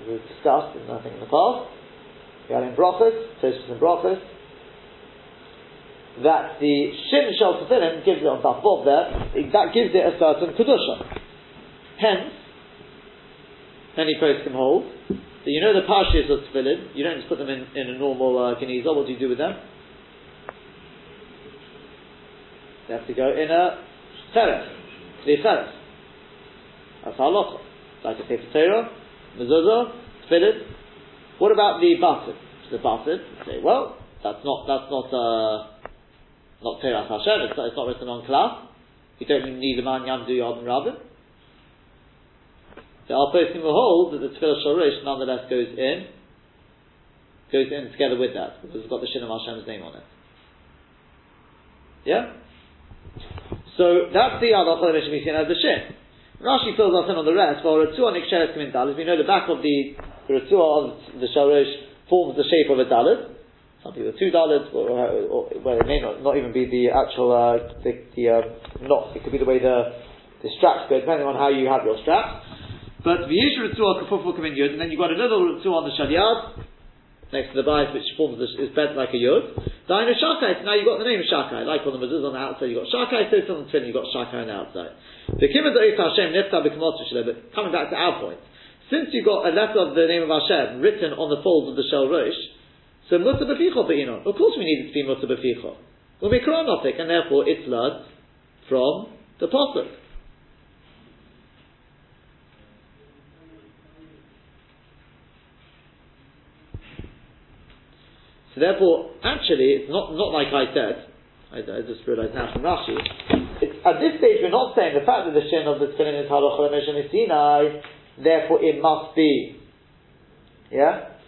We've discussed, in nothing in the past. We had in Brachas, Toshis and Brachas, that the Shin Shal Tefillin gives it on top of there, that gives it a certain Kedusha. Hence, many folks can hold. So you know the parshas of tefillin, you don't just put them in, in a normal uh, geniza, what do you do with them? They have to go in a teres, the teres. That's halacha. Like a paper Torah, mezuzah, tefillin. What about the button? The button, say, well, that's not, that's not, uh, not Torah Hashem, it's, it's not written on cloth. You don't need a man yam do yom rabbin. The our person will hold that the Tefillah Shorosh nonetheless goes in, goes in together with that, because it's got the Shin of Hashem's name on it. Yeah? So that's the of the Mishnah as the Shin. Rashi fills us in on the rest, while Ritzua Niksheres Kamin Dalit, we know the back of the, the Ritzua of the Shorosh forms the shape of a Dalit. Some people two Dalits, or, or, or, well, it may not, not even be the actual, uh, the, the uh, knot, it could be the way the, the straps go, depending on how you have your straps. But v'yish ritzua kafuf kamin yud, and then you've got another ritzua on the shalyad, next to the bias, which forms the, is bent like a yud. Dainu shakai, now you've got the name shakai, like on the mezuzah on the outside, you've got shakai, so on the twin, you've got shakai on the outside. The kimad Hashem but coming back to our point, since you've got a letter of the name of Hashem written on the folds of the shell rosh, so mutter b'ficho be'inon. Of course we need it to be mutter b'ficho. We'll be chronotic, and therefore it's learned from the pasuk. So therefore, actually, it's not, not like I said, I, I just realized now from Rashi, it's, at this stage we're not saying the fact that the shin of the tefillin is halacha Sinai, therefore it must be, yeah?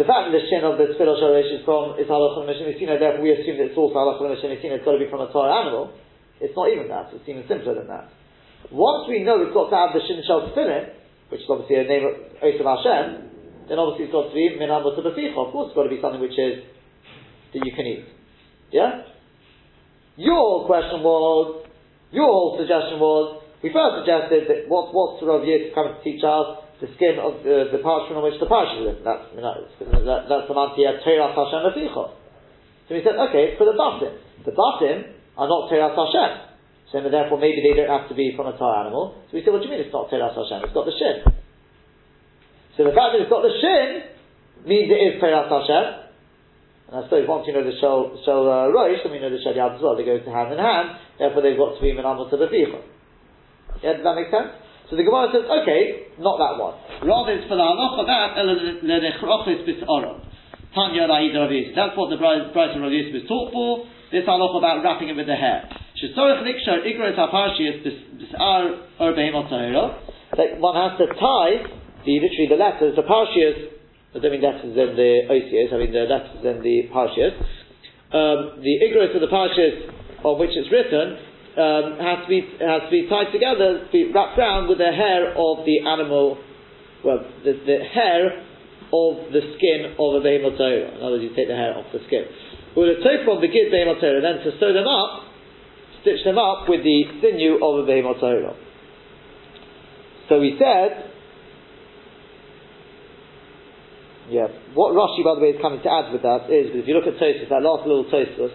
The fact that the shin of the tefillah shalosh is from is halacha Sinai, therefore we assume that it's also halacha Sinai, it's got to be from a Torah animal. It's not even that, it's even simpler than that. Once we know it's got to have the shin shal tefillin, which is obviously a name of Osav Hashem, then obviously it's got to be minam Of course, it's got to be something which is that you can eat. Yeah. Your question was, your whole suggestion was, we first suggested that what what's Rav Yisrael coming to teach us the skin of uh, the parchment on which the parashah is written. That's that, that's the mantia Torah Hashem. So we said, okay, for the batim, the batim are not Torah Hashem. So therefore maybe they don't have to be from a Torah animal. So we said, what do you mean it's not Teras Hashem? It's got the shin. So the fact that it's got the shin means it is Teras Hashem. And I suppose once you know the shell, shell uh, roish, then we know the shell yad as well. They go hand in hand. Therefore they've got to be minamot to the Yeah, does that make sense? So the Gemara says, okay, not that one. Rather, it's for the halacha that lenechrochis bisaron. Tanya That's what the Brisa of Rav Yosef is taught for. This halacha about wrapping it with the hair. Shesorach nikshar igros haparshias bisar or behemot That one has to tie the literally the letters, the parshias. I don't mean letters in the OCS, I mean the letters in the parshias. Um, the igros of the parshias on which it's written um, has to be has to be tied together, be wrapped around with the hair of the animal, well, the, the hair of the skin of a behemoth In other words, you take the hair off the skin. With a the gid behemoth then to sew them up, stitch them up with the sinew of a behemoth So we said, yeah, what Rashi, by the way, is coming to add with that is, if you look at Tosfos, that last little Tosfos,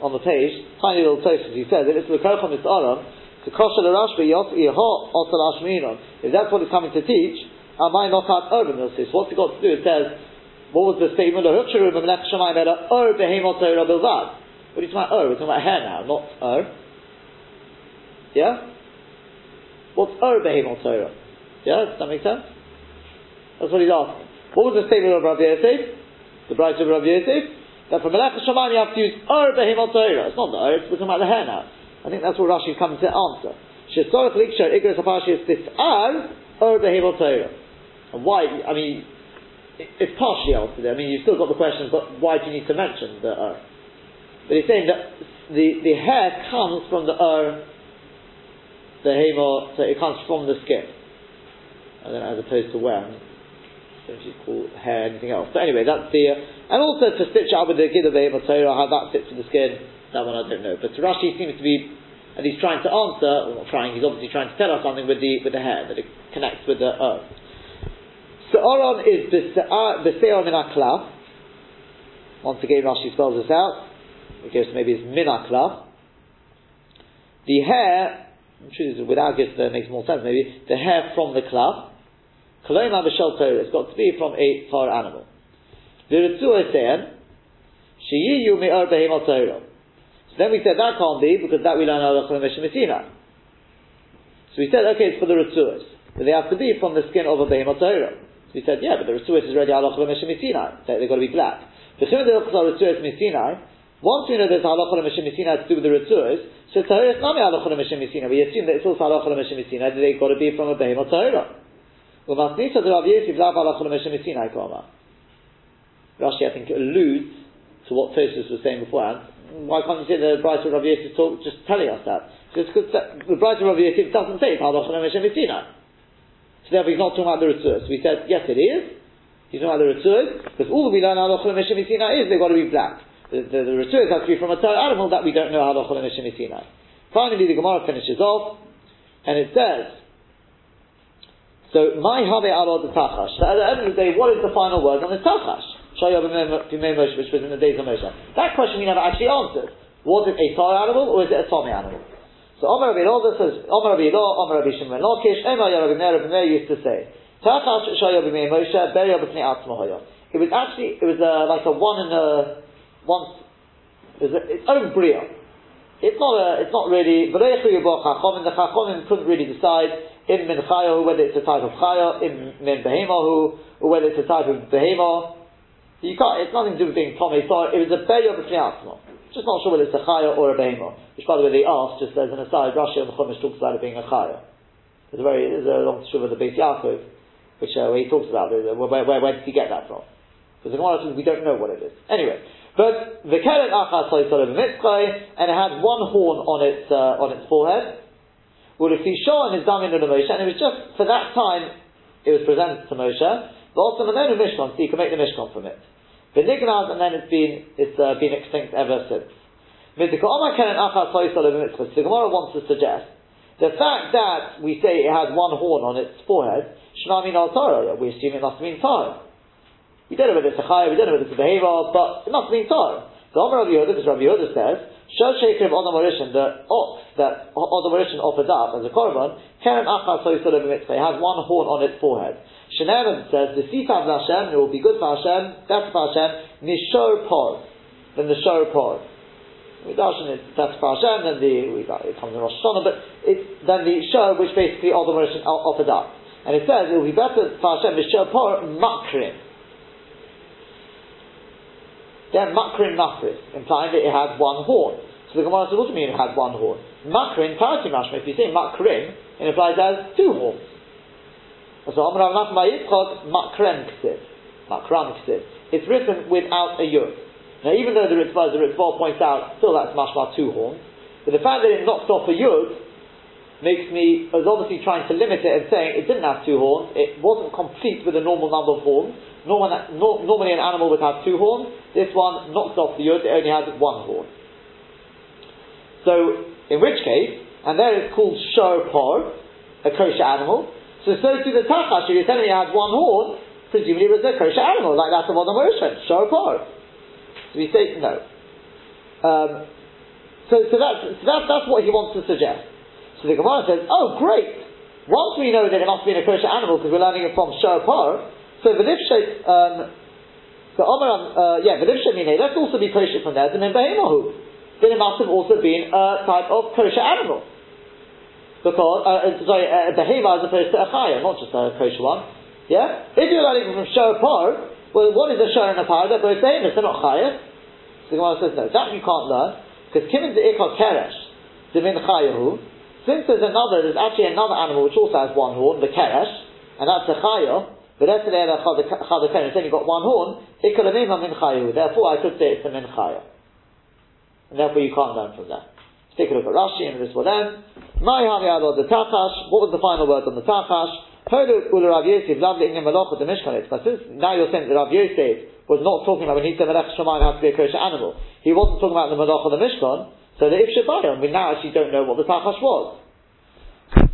on the page, tiny little Tosfos, he says, if it's Lekocham is Aram, to Kosher Rashbi, Yeho, Osel Ashminon, if that's what it's coming to teach, am I not at urban milsis? What's it got to do? It says, what was the statement? What are you talking about ur? We're talking about hair now, not ur. Yeah? What's ur behemot Torah? Yeah, does that make sense? That's what he's asking. What was the statement of Rabbi Yosef? The bride of Rabbi Yosef? that for Melech Shaman you have to use Ur Behemot Torah. It's not the Ur, it's talking about the hair now. I think that's what Rashi is coming to answer. Shesorach Liksher Igros Apashis Tis'ar Ur Behemot Torah. And why, I mean, it's partially answered. I mean, you've still got the question, but why do you need to mention the Ur? But he's saying that the, the hair comes from the Ur, the so it comes from the skin. And then as opposed to where? Don't you call hair anything else. But anyway, that's the, uh, and also to stitch up with the the Torah, how that fits with the skin, that one I don't know. But Rashi seems to be, and he's trying to answer, well not trying, he's obviously trying to tell us something with the, with the hair, that it connects with the earth. So Oron is the Beseor Min HaKlav. Once again, Rashi spells this out. It goes maybe it's Min HaKlav. The hair, I'm sure without this that makes more sense maybe, the hair from the club. Koloma b'shel Torah. It's got to be from a Torah animal. V'ritzu esein, sheyiyu me'or behemot Torah. So then we said that can't be because that we learn out of Mishimesina. So we said, okay, it's for the Ritzuas. But they have to be from the skin of a behemot Torah. So we said, yeah, but the Ritzuas is already halachah Mishimesina. They've got to be black. The Chim the Ritzuas Misinai, once we know there's halachah Mishimesina to do with the Ritzuas, so Torah is not halachah Mishimesina. We assume that it's also halachah Mishimesina, that they've got to be from a behemot Torah. Rashi, I think, alludes to what Tosfos was saying beforehand. Why can't you say the Bright of Rav Yosef talk, just telling us that? Just because the Bright of Rav Yosef doesn't say alachol Moshe Sinai. So therefore he's not talking about the Ritzur. So we said, yes it is. He's talking about the Ritzur, because all that we learn alachol Moshe Sinai is they've got to be black. The, the, the has to be from a Torah animal that we don't know alachol Moshe Sinai. Finally, the Gemara finishes off, and it says, so, my habe arod tachash. So at the end of the day, what is the final word on the tachash? Which was in the days of Moshe. That question we never actually answered. Was it a Torah animal or is it a Tommy animal? So Omer Rabbi Elazar says, Omer Rabbi Elazar, Omer Rabbi Shimon Lakish, Omer Rabbi Meir, Rabbi Meir used to say, Tachash Shaya Moshe, Beria B'Pnei Atzmahoya. It was actually, it was uh, like a one in a, one, it was a, its own bria. It's not a, it's not really, V'Reichu Yibor Chachom, the Chachomim couldn't really decide in min chayahu, whether it's a type of chaya, in min or whether it's a type of behemo. You can't, it's nothing to do with being Tomei So It was a beyo b'fnei Just not sure whether it's a chaya or a behemo. Which, by the way, they asked, just as an aside, Rashi on the Chumash talks about it being a chaya. There's a very, there's a long story with the Beis Yaakov, which, uh, where he talks about it, where, where, where, did he get that from? Because the Gemara says we don't know what it is. Anyway, but the keret achas and it had one horn on its uh, on its forehead, he's showing his damin to Moshe, and it was just for that time it was presented to Moshe, but also the Menu Mishkan, so you can make the Mishkan from it. The Nignaz, and then it's been it's uh, been extinct ever since. The Gemara wants to suggest the fact that we say it had one horn on its forehead, al Torah. We assume it must mean Torah. We don't know whether it's a chaya, we don't know whether it's a behavior, but it must mean Torah. The Omer of Yehuda, because Rabbi Yehuda says, Shel Sheker of Odom Orishan, the ox that Odom Orishan offered up as a korban, Keren Achas Hoysol Mitzvah, has one horn on its forehead. Shenerim says, the Sitav Hashem, it will be good for Hashem, that's for Hashem, Nishor Por, the Shor Por. We darshan it, that's for Hashem, then the, it comes in Rosh Hashanah, but it's, then the Shor, which basically Odom Orishan offered up. And it says, it will be better for Hashem, Nishor Por, Makrim. Then makrin nafris, implying that it has one horn. So the Gemara says, what do you mean it has one horn? Makrin, parity mashma, if you say makrin, it implies has two horns. So Amar Rav Nachman Yitzchak, makren ksiv. Makran ksiv. It's written without a yud. Now even though the Ritva, the Ritva points out, still that's mashma two horns, but the fact that it knocks off a yud, makes me, is obviously trying to limit it and saying it didn't have two horns, it wasn't complete with a normal number of horns, Normally, an animal would have two horns. This one knocks off the yud; it only has one horn. So, in which case, and there it's called shor por, a kosher animal. So, so to the tachash, me it had one horn, presumably it was a kosher animal, like that of Adam Rishon, shor por. So we say no. Um, so, so, that's, so that's, that's what he wants to suggest. So the Gemara says, oh great! Once we know that it must be a kosher animal because we're learning it from shor por, so V'livshet, um, so Omar, uh, yeah, V'livshet mine, let's also be kosher from there, then Behemohu. Then it must have also been a type of kosher animal. Because, uh, uh sorry, a behema as opposed to a chaya, not just a kosher one. Yeah? If you're learning from shor par, well, what is a shor and a par? They're both behemoths, they're not chaya. So the Gemara says, no, that you can't learn, because kimin de ikar keresh, demin chayahu, since there's another, there's actually another animal which also has one horn, the keresh, and that's a chaya, but that's the Chadakan, it's only got one horn, Ikalamima min chayu. Therefore, I could say it's a min chaya. And therefore, you can't learn from that. Let's take a look at Rashi, and this will end. My the Tachash. What was the final word on the the since now you're saying that Rav Yosef was not talking about when he said Melech Shemayim has to be a kosher animal. He wasn't talking about the Malach of the Mishkan. So the If Shabbayim, we now actually don't know what the Tachash was.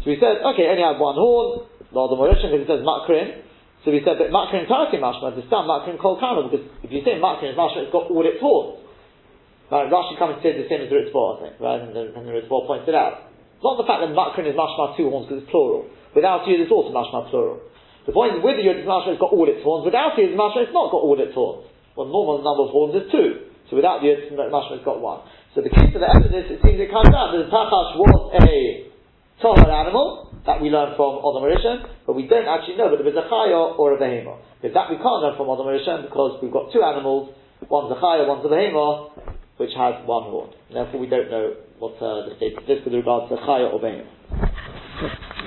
So he said, okay, only had one horn, Lord of Morishan, because it says Makrin. So we said that Makrin Tarki Mashma is still Makrin Kol Kama, because if you say Makrin Mashma, it's got all its horns. Right, Rashi comes and says the same as the Ritva, I think, right? And the, and the Ritva points it out. It's not the fact that Makrin is Mashma two horns because it's plural. Without you, it's also Mashma plural. The point is, with the Yud Mashma, it's got all its horns. Without you, Mashma, it's not got all its horns. Well, normal number of horns is two. So without the Yud Mashma, it's got one. So the key to the of this, it seems it comes out that the Tachash was a Tohar animal, that we learn from Odom Rishon, but we don't actually know whether it's a Chaya or a Behemah. Because that we can't learn from Odom Rishon because we've got two animals, one's a Chaya, one's a Behemah, which has one horn. Therefore we don't know what uh, the state of this with regards to Chaya or Behemah.